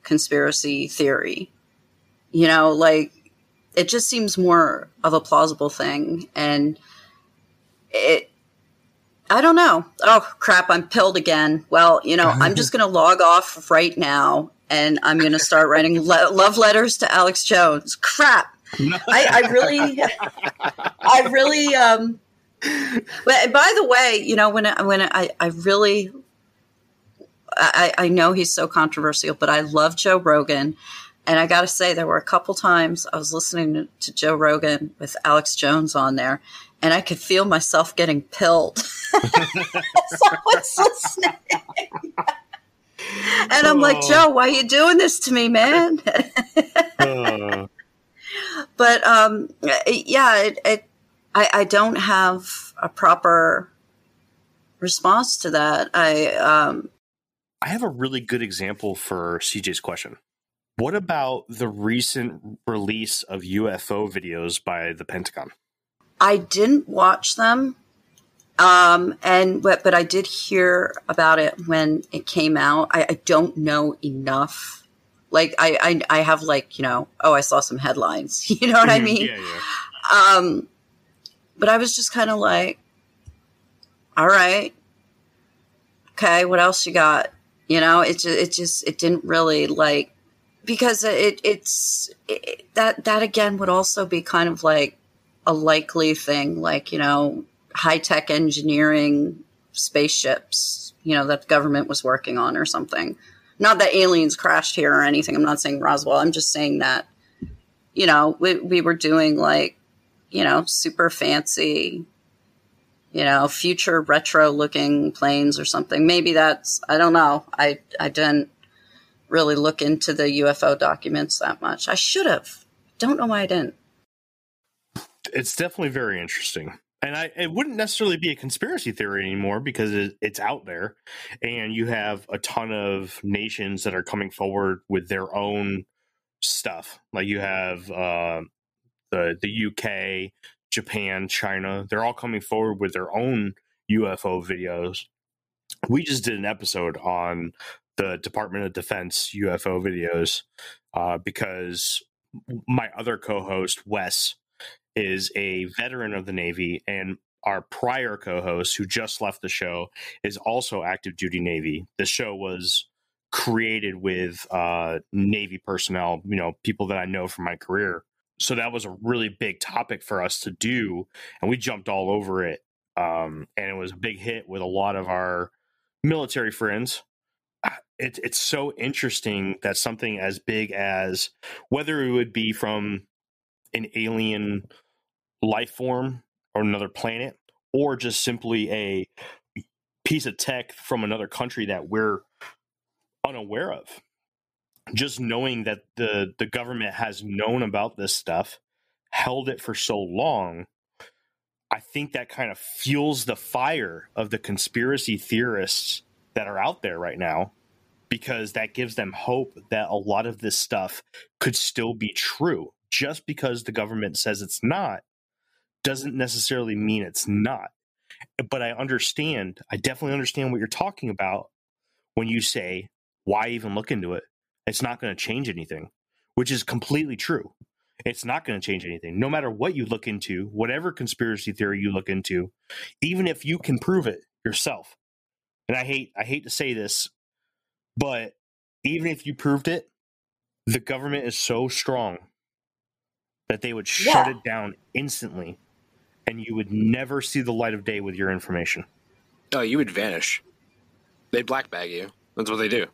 conspiracy theory. You know, like it just seems more of a plausible thing and it I don't know. Oh crap, I'm pilled again. Well, you know, I'm just going to log off right now and I'm going to start writing love letters to Alex Jones. Crap. I, I really, I really, um, but by the way, you know, when I, when I, I really, I, I know he's so controversial, but I love Joe Rogan. And I got to say, there were a couple times I was listening to, to, Joe Rogan with Alex Jones on there, and I could feel myself getting pilled. Someone's listening. and I'm oh. like, Joe, why are you doing this to me, man? uh but um, yeah, it, it, I, I don't have a proper response to that. I um, I have a really good example for CJ's question. What about the recent release of UFO videos by the Pentagon? I didn't watch them, um, and but, but I did hear about it when it came out. I, I don't know enough like I, I, I have like you know, oh, I saw some headlines. You know what I mm-hmm. mean? Yeah, yeah. Um, but I was just kind of like, all right, okay, what else you got? You know, it just, it just it didn't really like because it it's it, that that again would also be kind of like a likely thing, like you know, high tech engineering spaceships, you know, that the government was working on or something. Not that aliens crashed here or anything. I'm not saying Roswell. I'm just saying that, you know, we, we were doing like, you know, super fancy, you know, future retro looking planes or something. Maybe that's, I don't know. I, I didn't really look into the UFO documents that much. I should have. Don't know why I didn't. It's definitely very interesting. And I, it wouldn't necessarily be a conspiracy theory anymore because it, it's out there, and you have a ton of nations that are coming forward with their own stuff. Like you have uh, the the UK, Japan, China. They're all coming forward with their own UFO videos. We just did an episode on the Department of Defense UFO videos uh, because my other co-host Wes is a veteran of the Navy, and our prior co-host, who just left the show, is also active duty Navy. The show was created with uh, Navy personnel, you know, people that I know from my career. So that was a really big topic for us to do, and we jumped all over it. Um, and it was a big hit with a lot of our military friends. It, it's so interesting that something as big as whether it would be from an alien life form or another planet, or just simply a piece of tech from another country that we're unaware of. Just knowing that the the government has known about this stuff, held it for so long, I think that kind of fuels the fire of the conspiracy theorists that are out there right now because that gives them hope that a lot of this stuff could still be true. Just because the government says it's not doesn't necessarily mean it's not. But I understand, I definitely understand what you're talking about when you say, why even look into it? It's not going to change anything, which is completely true. It's not going to change anything. No matter what you look into, whatever conspiracy theory you look into, even if you can prove it yourself. And I hate I hate to say this, but even if you proved it, the government is so strong that they would shut yeah. it down instantly and you would never see the light of day with your information. Oh, you would vanish. They black bag you. That's what they do.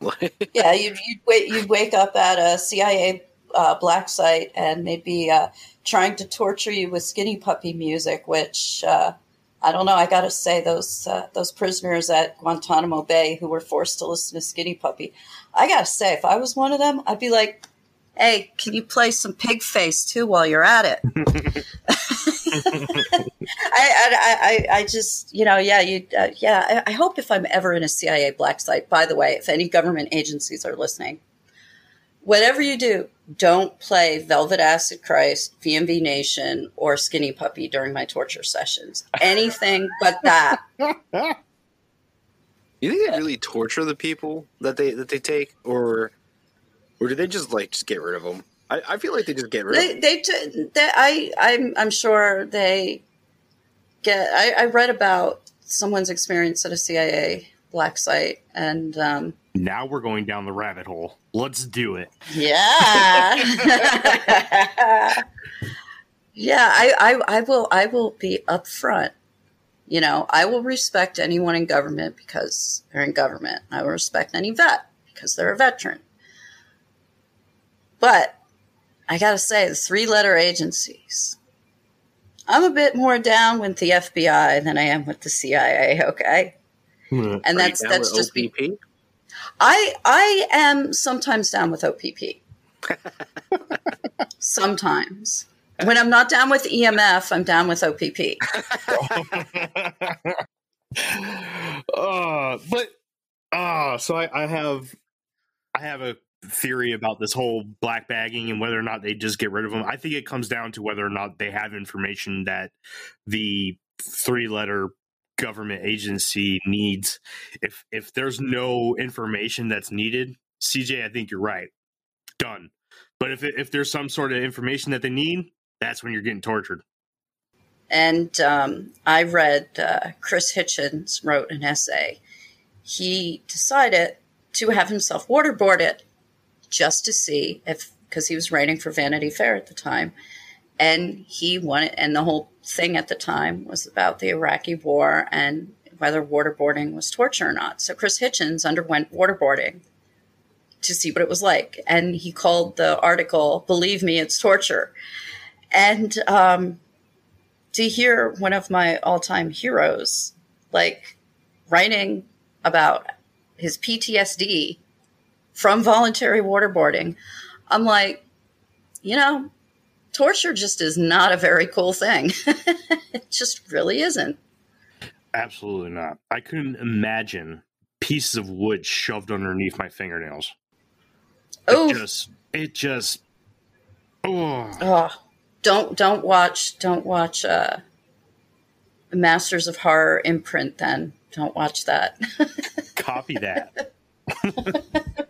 yeah, you'd, you'd, wait, you'd wake up at a CIA uh, black site and they'd be uh, trying to torture you with skinny puppy music, which uh, I don't know. I got to say, those uh, those prisoners at Guantanamo Bay who were forced to listen to Skinny Puppy, I got to say, if I was one of them, I'd be like, "Hey, can you play some Pigface too while you're at it?" I, I, I, I, just, you know, yeah, you, uh, yeah. I, I hope if I'm ever in a CIA black site. By the way, if any government agencies are listening, whatever you do, don't play Velvet Acid Christ, VNV Nation, or Skinny Puppy during my torture sessions. Anything but that. You think they really torture the people that they that they take, or or do they just like just get rid of them? I, I feel like they just get rid they, of they, t- they I I'm I'm sure they get. I, I read about someone's experience at a CIA black site, and um, now we're going down the rabbit hole. Let's do it. Yeah. yeah, I, I, I will I will be upfront. You know, I will respect anyone in government because they're in government. I will respect any vet because they're a veteran. But I got to say, the three letter agencies, I'm a bit more down with the FBI than I am with the CIA, okay? Hmm. And that's that's just OPP? Be, I I am sometimes down with OPP. sometimes. When I'm not down with EMF, I'm down with OPP. uh, but uh, so I, I have I have a theory about this whole black bagging and whether or not they just get rid of them. I think it comes down to whether or not they have information that the three letter government agency needs. If if there's no information that's needed, CJ, I think you're right. Done. But if if there's some sort of information that they need, that's when you're getting tortured. And um, I read uh, Chris Hitchens wrote an essay. He decided to have himself waterboarded just to see if, because he was writing for Vanity Fair at the time, and he wanted, and the whole thing at the time was about the Iraqi war and whether waterboarding was torture or not. So Chris Hitchens underwent waterboarding to see what it was like, and he called the article "Believe Me, It's Torture." And um, to hear one of my all-time heroes like writing about his PTSD from voluntary waterboarding. I'm like, you know, torture just is not a very cool thing. it just really isn't. Absolutely not. I couldn't imagine pieces of wood shoved underneath my fingernails. Oh, it just, it just, oh. oh, don't don't watch don't watch uh, Masters of Horror imprint. Then don't watch that. Copy that.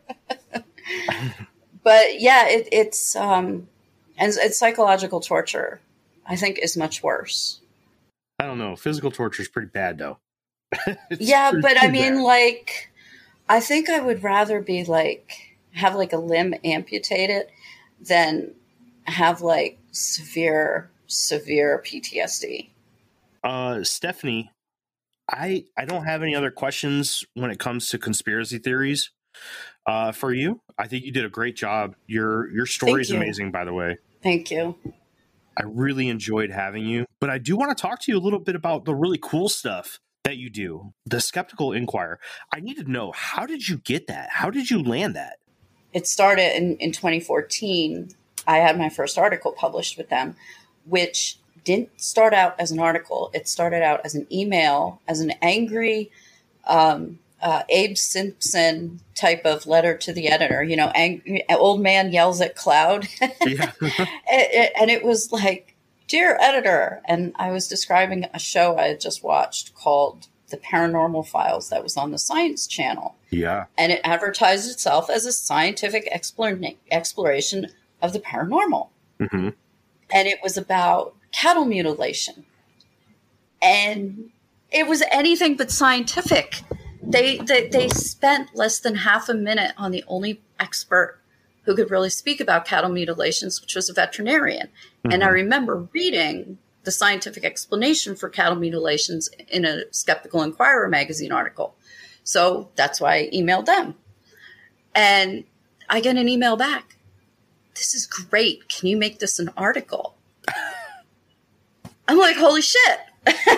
but yeah, it, it's um, and it's psychological torture. I think is much worse. I don't know. Physical torture is pretty bad, though. yeah, but I mean, bad. like, I think I would rather be like have like a limb amputated than have like severe, severe PTSD. Uh, Stephanie, I I don't have any other questions when it comes to conspiracy theories. Uh, for you, I think you did a great job. Your your story is amazing, by the way. Thank you. I really enjoyed having you, but I do want to talk to you a little bit about the really cool stuff that you do, the Skeptical Inquirer. I need to know how did you get that? How did you land that? It started in, in 2014. I had my first article published with them, which didn't start out as an article. It started out as an email, as an angry um, uh, Abe Simpson type of letter to the editor. You know, ang- old man yells at cloud, and, and it was like, "Dear editor," and I was describing a show I had just watched called "The Paranormal Files" that was on the Science Channel. Yeah, and it advertised itself as a scientific exploration of the paranormal, mm-hmm. and it was about cattle mutilation, and it was anything but scientific they, they they spent less than half a minute on the only expert who could really speak about cattle mutilations, which was a veterinarian. Mm-hmm. And I mm-hmm. remember reading the scientific explanation for cattle mutilations in a Skeptical Inquirer magazine article. So that's why I emailed them. And I get an email back. This is great. Can you make this an article? I'm like, holy shit.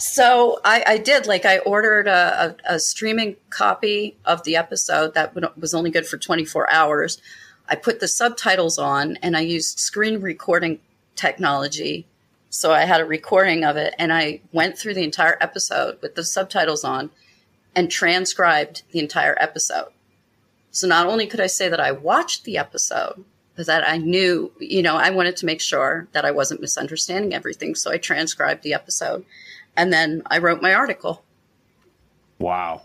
So I, I, did. Like, I ordered a, a, a, streaming copy of the episode that was only good for 24 hours. I put the subtitles on and I used screen recording technology. So I had a recording of it and I went through the entire episode with the subtitles on and transcribed the entire episode. So not only could I say that I watched the episode, but that I knew, you know, I wanted to make sure that I wasn't misunderstanding everything. So I transcribed the episode and then I wrote my article. Wow.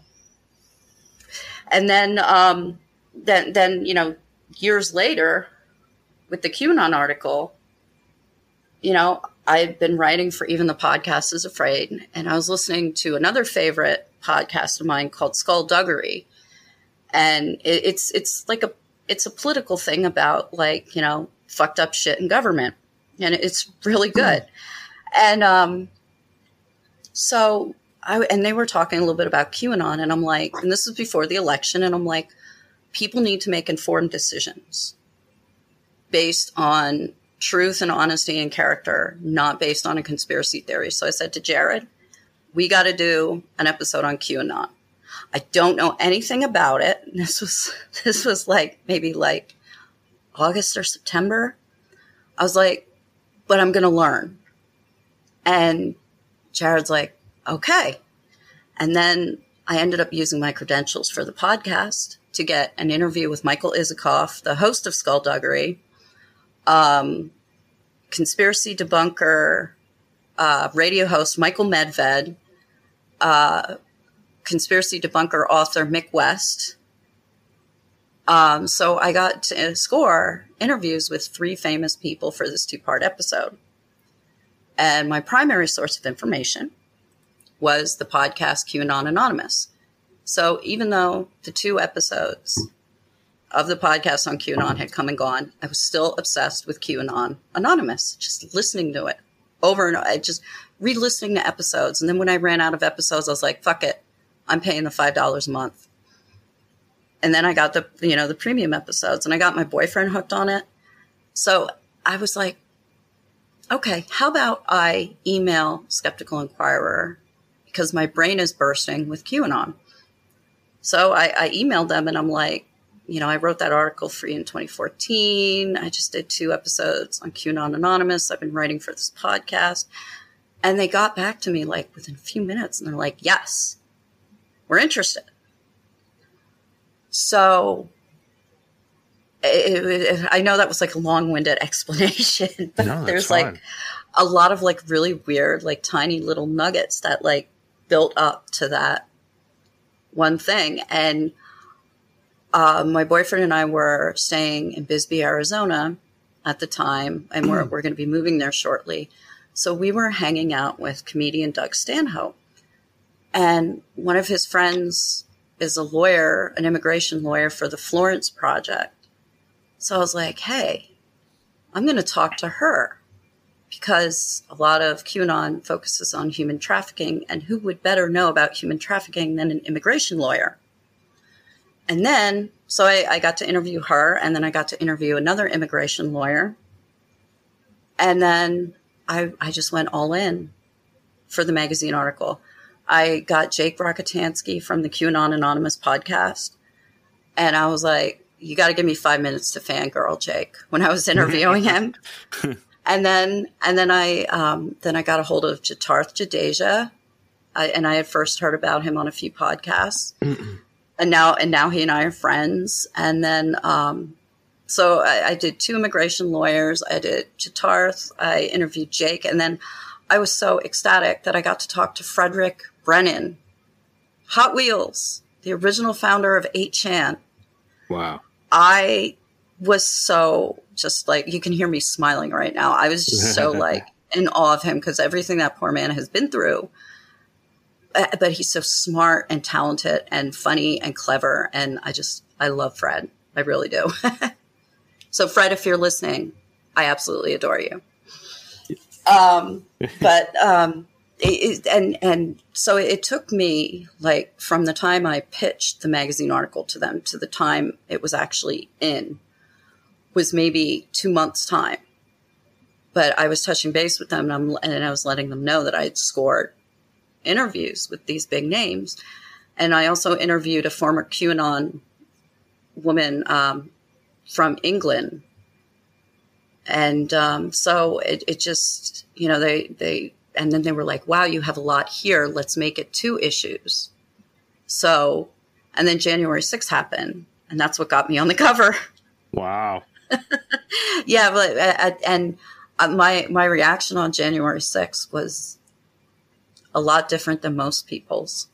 And then, um, then, then you know, years later, with the QAnon article, you know, I've been writing for even the podcast is afraid, and I was listening to another favorite podcast of mine called Skullduggery, and it, it's it's like a it's a political thing about like you know fucked up shit in government, and it's really good. And um, so I, and they were talking a little bit about QAnon, and I'm like, and this was before the election, and I'm like, people need to make informed decisions based on truth and honesty and character, not based on a conspiracy theory. So I said to Jared, we got to do an episode on QAnon. I don't know anything about it. This was this was like maybe like August or September. I was like, but I'm going to learn. And Jared's like, okay. And then I ended up using my credentials for the podcast to get an interview with Michael Isikoff, the host of Skullduggery, um, conspiracy debunker, uh, radio host Michael Medved, uh, conspiracy debunker author Mick West. Um, so I got to score interviews with three famous people for this two part episode. And my primary source of information was the podcast QAnon Anonymous. So even though the two episodes of the podcast on QAnon had come and gone, I was still obsessed with QAnon Anonymous, just listening to it over and over. I just re-listening to episodes. And then when I ran out of episodes, I was like, fuck it. I'm paying the $5 a month. And then I got the, you know, the premium episodes and I got my boyfriend hooked on it. So I was like, okay, how about I email Skeptical Inquirer because my brain is bursting with QAnon. So I, I emailed them and I'm like, you know, I wrote that article for you in 2014. I just did two episodes on QAnon Anonymous. I've been writing for this podcast. And they got back to me like within a few minutes and they're like, yes, we're interested. So it, I know that was like a long winded explanation, but no, there's fine. like a lot of like really weird, like tiny little nuggets that like built up to that one thing. And uh, my boyfriend and I were staying in Bisbee, Arizona at the time, and we're, we're going to be moving there shortly. So we were hanging out with comedian Doug Stanhope. And one of his friends is a lawyer, an immigration lawyer for the Florence Project. So I was like, hey, I'm going to talk to her because a lot of QAnon focuses on human trafficking, and who would better know about human trafficking than an immigration lawyer? And then, so I, I got to interview her, and then I got to interview another immigration lawyer. And then I, I just went all in for the magazine article. I got Jake Rockatansky from the QAnon Anonymous podcast. And I was like, you got to give me five minutes to fangirl Jake when I was interviewing him. and then, and then I, um, then I got a hold of Jitarth Jadeja. I, and I had first heard about him on a few podcasts. and now, and now he and I are friends. And then, um, so I, I, did two immigration lawyers. I did Jitarth. I interviewed Jake. And then I was so ecstatic that I got to talk to Frederick Brennan, Hot Wheels, the original founder of 8chan. Wow. I was so just like, you can hear me smiling right now. I was just so like in awe of him because everything that poor man has been through. Uh, but he's so smart and talented and funny and clever. And I just, I love Fred. I really do. so, Fred, if you're listening, I absolutely adore you. Um, but um, it, and and so it took me like from the time I pitched the magazine article to them to the time it was actually in was maybe two months time. But I was touching base with them and, and I was letting them know that I had scored interviews with these big names, and I also interviewed a former QAnon woman um, from England, and um, so it, it just you know they they and then they were like, wow, you have a lot here. Let's make it two issues. So, and then January 6th happened, and that's what got me on the cover. Wow. yeah, but uh, and uh, my my reaction on January 6th was a lot different than most people's.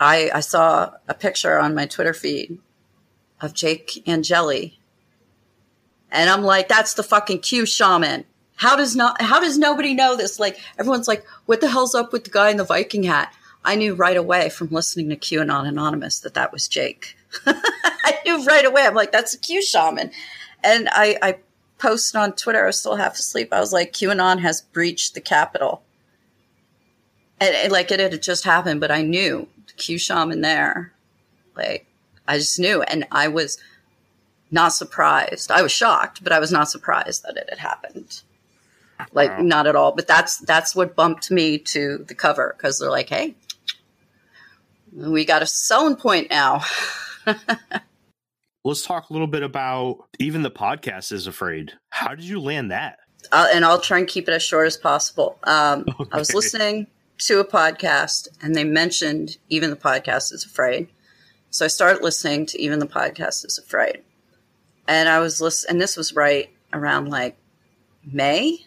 I I saw a picture on my Twitter feed of Jake Angeli, and I'm like, that's the fucking Q shaman. How does not how does nobody know this? Like everyone's like, what the hell's up with the guy in the Viking hat? I knew right away from listening to QAnon Anonymous that that was Jake. I knew right away. I'm like, that's a Q shaman. And I, I posted on Twitter, I was still half asleep. I was like, QAnon has breached the Capitol. And, and like it had just happened, but I knew the Q shaman there. Like, I just knew. And I was not surprised. I was shocked, but I was not surprised that it had happened like wow. not at all. But that's that's what bumped me to the cover because they're like, hey, we got a selling point now. Let's talk a little bit about even the podcast is afraid. How did you land that? Uh, and I'll try and keep it as short as possible. Um, okay. I was listening to a podcast and they mentioned even the podcast is afraid. So I started listening to even the podcast is afraid. And I was listening, and this was right around like May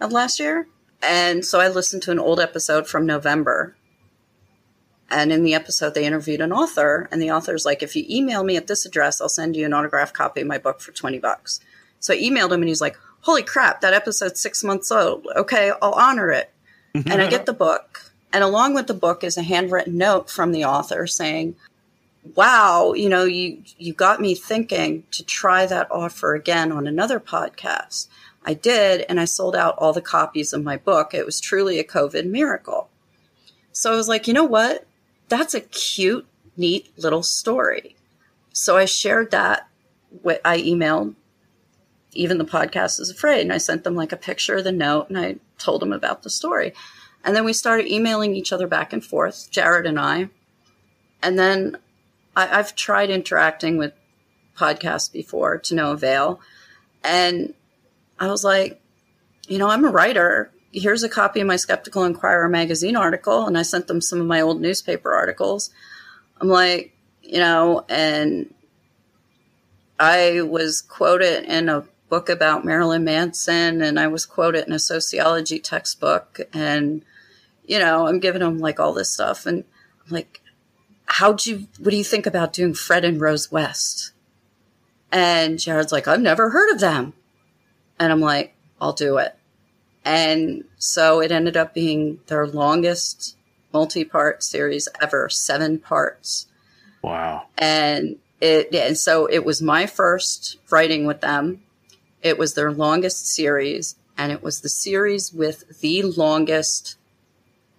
of last year. And so I listened to an old episode from November. And in the episode, they interviewed an author, and the author's like, if you email me at this address, I'll send you an autographed copy of my book for 20 bucks. So I emailed him, and he's like, holy crap, that episode's six months old. Okay, I'll honor it. Mm-hmm. and I get the book. And along with the book is a handwritten note from the author saying, wow, you know, you, you got me thinking to try that offer again on another podcast. I did, and I sold out all the copies of my book. It was truly a COVID miracle. So I was like, you know what? That's a cute, neat little story. So I shared that. I emailed even the podcast is afraid, and I sent them like a picture of the note, and I told them about the story. And then we started emailing each other back and forth, Jared and I. And then I, I've tried interacting with podcasts before to no avail. And I was like, you know, I'm a writer. Here's a copy of my Skeptical Inquirer magazine article. And I sent them some of my old newspaper articles. I'm like, you know, and I was quoted in a book about Marilyn Manson and I was quoted in a sociology textbook. And, you know, I'm giving them like all this stuff. And I'm like, how'd you, what do you think about doing Fred and Rose West? And Jared's like, I've never heard of them. And I'm like, I'll do it. And so it ended up being their longest multi part series ever, seven parts. Wow. And it, and so it was my first writing with them. It was their longest series, and it was the series with the longest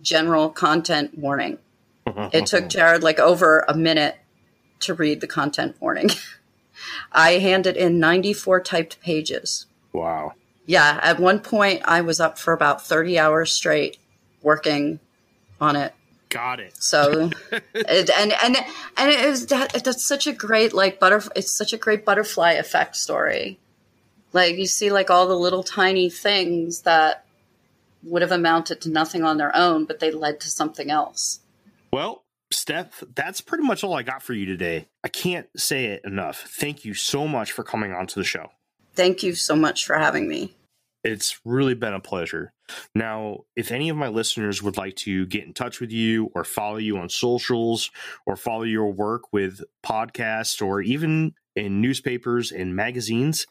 general content warning. it took Jared like over a minute to read the content warning. I handed in 94 typed pages. Wow. Yeah, at one point I was up for about 30 hours straight working on it. Got it. So, it, and and and it is that that's such a great like butterfly. It's such a great butterfly effect story. Like you see, like all the little tiny things that would have amounted to nothing on their own, but they led to something else. Well, Steph, that's pretty much all I got for you today. I can't say it enough. Thank you so much for coming on to the show. Thank you so much for having me. It's really been a pleasure. Now, if any of my listeners would like to get in touch with you or follow you on socials or follow your work with podcasts or even in newspapers and magazines,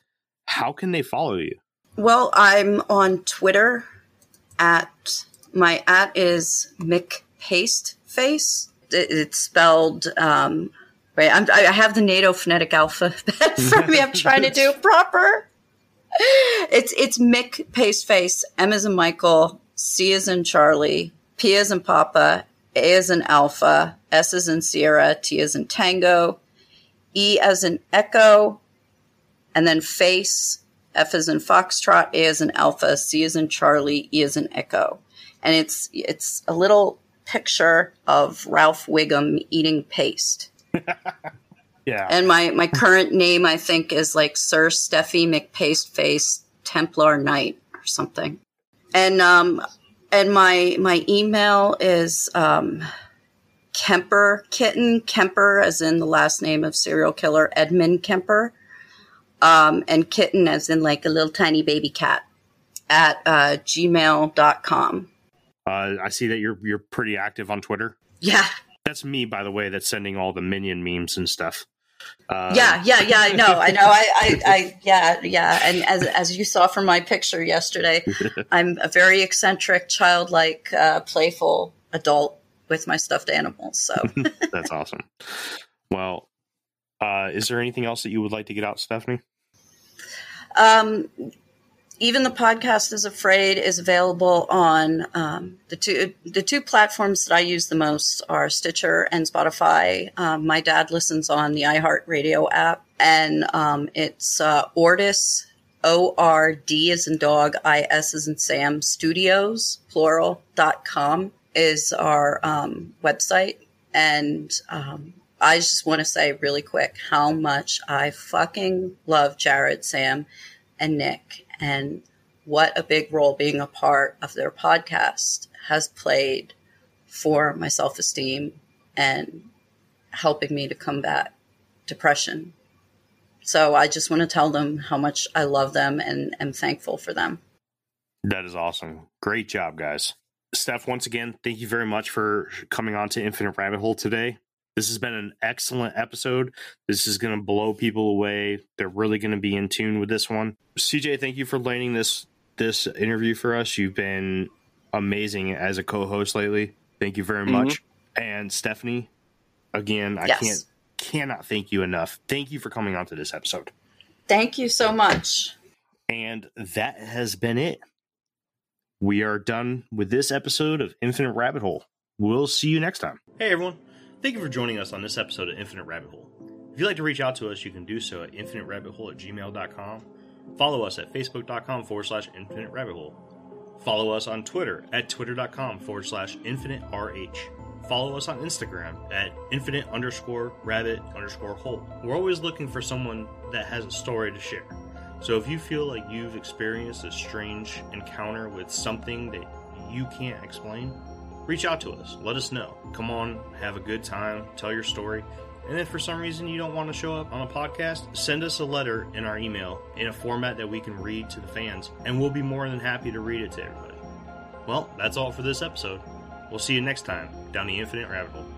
how can they follow you? Well, I'm on Twitter at my at is McPasteface. It's spelled um, right. I'm, I have the NATO phonetic alphabet for me. I'm trying to do it proper. It's it's Mick Pasteface. M is in Michael. C is in Charlie. P is in Papa. A is in Alpha. S is in Sierra. T is in Tango. E as in Echo. And then face. F is in Foxtrot. A is in Alpha. C is in Charlie. E is in Echo. And it's it's a little picture of Ralph Wiggum eating paste. Yeah. And my, my current name, I think, is like Sir Steffi McPasteface Templar Knight or something. And um, and my my email is um, Kemper Kitten Kemper, as in the last name of serial killer Edmund Kemper, um, and kitten as in like a little tiny baby cat at uh, gmail.com. Uh, I see that you're you're pretty active on Twitter. Yeah. That's me, by the way, that's sending all the minion memes and stuff. Uh, yeah, yeah, yeah. I know, I know. I, I, I, yeah, yeah. And as as you saw from my picture yesterday, I'm a very eccentric, childlike, uh, playful adult with my stuffed animals. So that's awesome. Well, uh, is there anything else that you would like to get out, Stephanie? Um, even the podcast is afraid is available on um, the two the two platforms that I use the most are Stitcher and Spotify. Um, my dad listens on the iHeartRadio app, and um, it's uh, Ordis O R D is in dog I S is in Sam Studios plural dot com is our um, website, and um, I just want to say really quick how much I fucking love Jared, Sam, and Nick and what a big role being a part of their podcast has played for my self esteem and helping me to combat depression. So I just want to tell them how much I love them and am thankful for them. That is awesome. Great job, guys. Steph, once again, thank you very much for coming on to Infinite Rabbit Hole today. This has been an excellent episode. This is going to blow people away. They're really going to be in tune with this one. CJ, thank you for landing this this interview for us. You've been amazing as a co-host lately. Thank you very much. Mm-hmm. And Stephanie, again, I yes. can't cannot thank you enough. Thank you for coming on to this episode. Thank you so much. And that has been it. We are done with this episode of Infinite Rabbit Hole. We'll see you next time. Hey everyone. Thank you for joining us on this episode of Infinite Rabbit Hole. If you'd like to reach out to us, you can do so at infiniterabbithole at gmail.com. Follow us at facebook.com forward slash infinite rabbit hole. Follow us on Twitter at twitter.com forward slash infinite RH. follow us on Instagram at infinite underscore rabbit underscore hole. We're always looking for someone that has a story to share. So if you feel like you've experienced a strange encounter with something that you can't explain, reach out to us. Let us know. Come on, have a good time, tell your story. And if for some reason you don't want to show up on a podcast, send us a letter in our email in a format that we can read to the fans, and we'll be more than happy to read it to everybody. Well, that's all for this episode. We'll see you next time down the Infinite Rabbit Hole.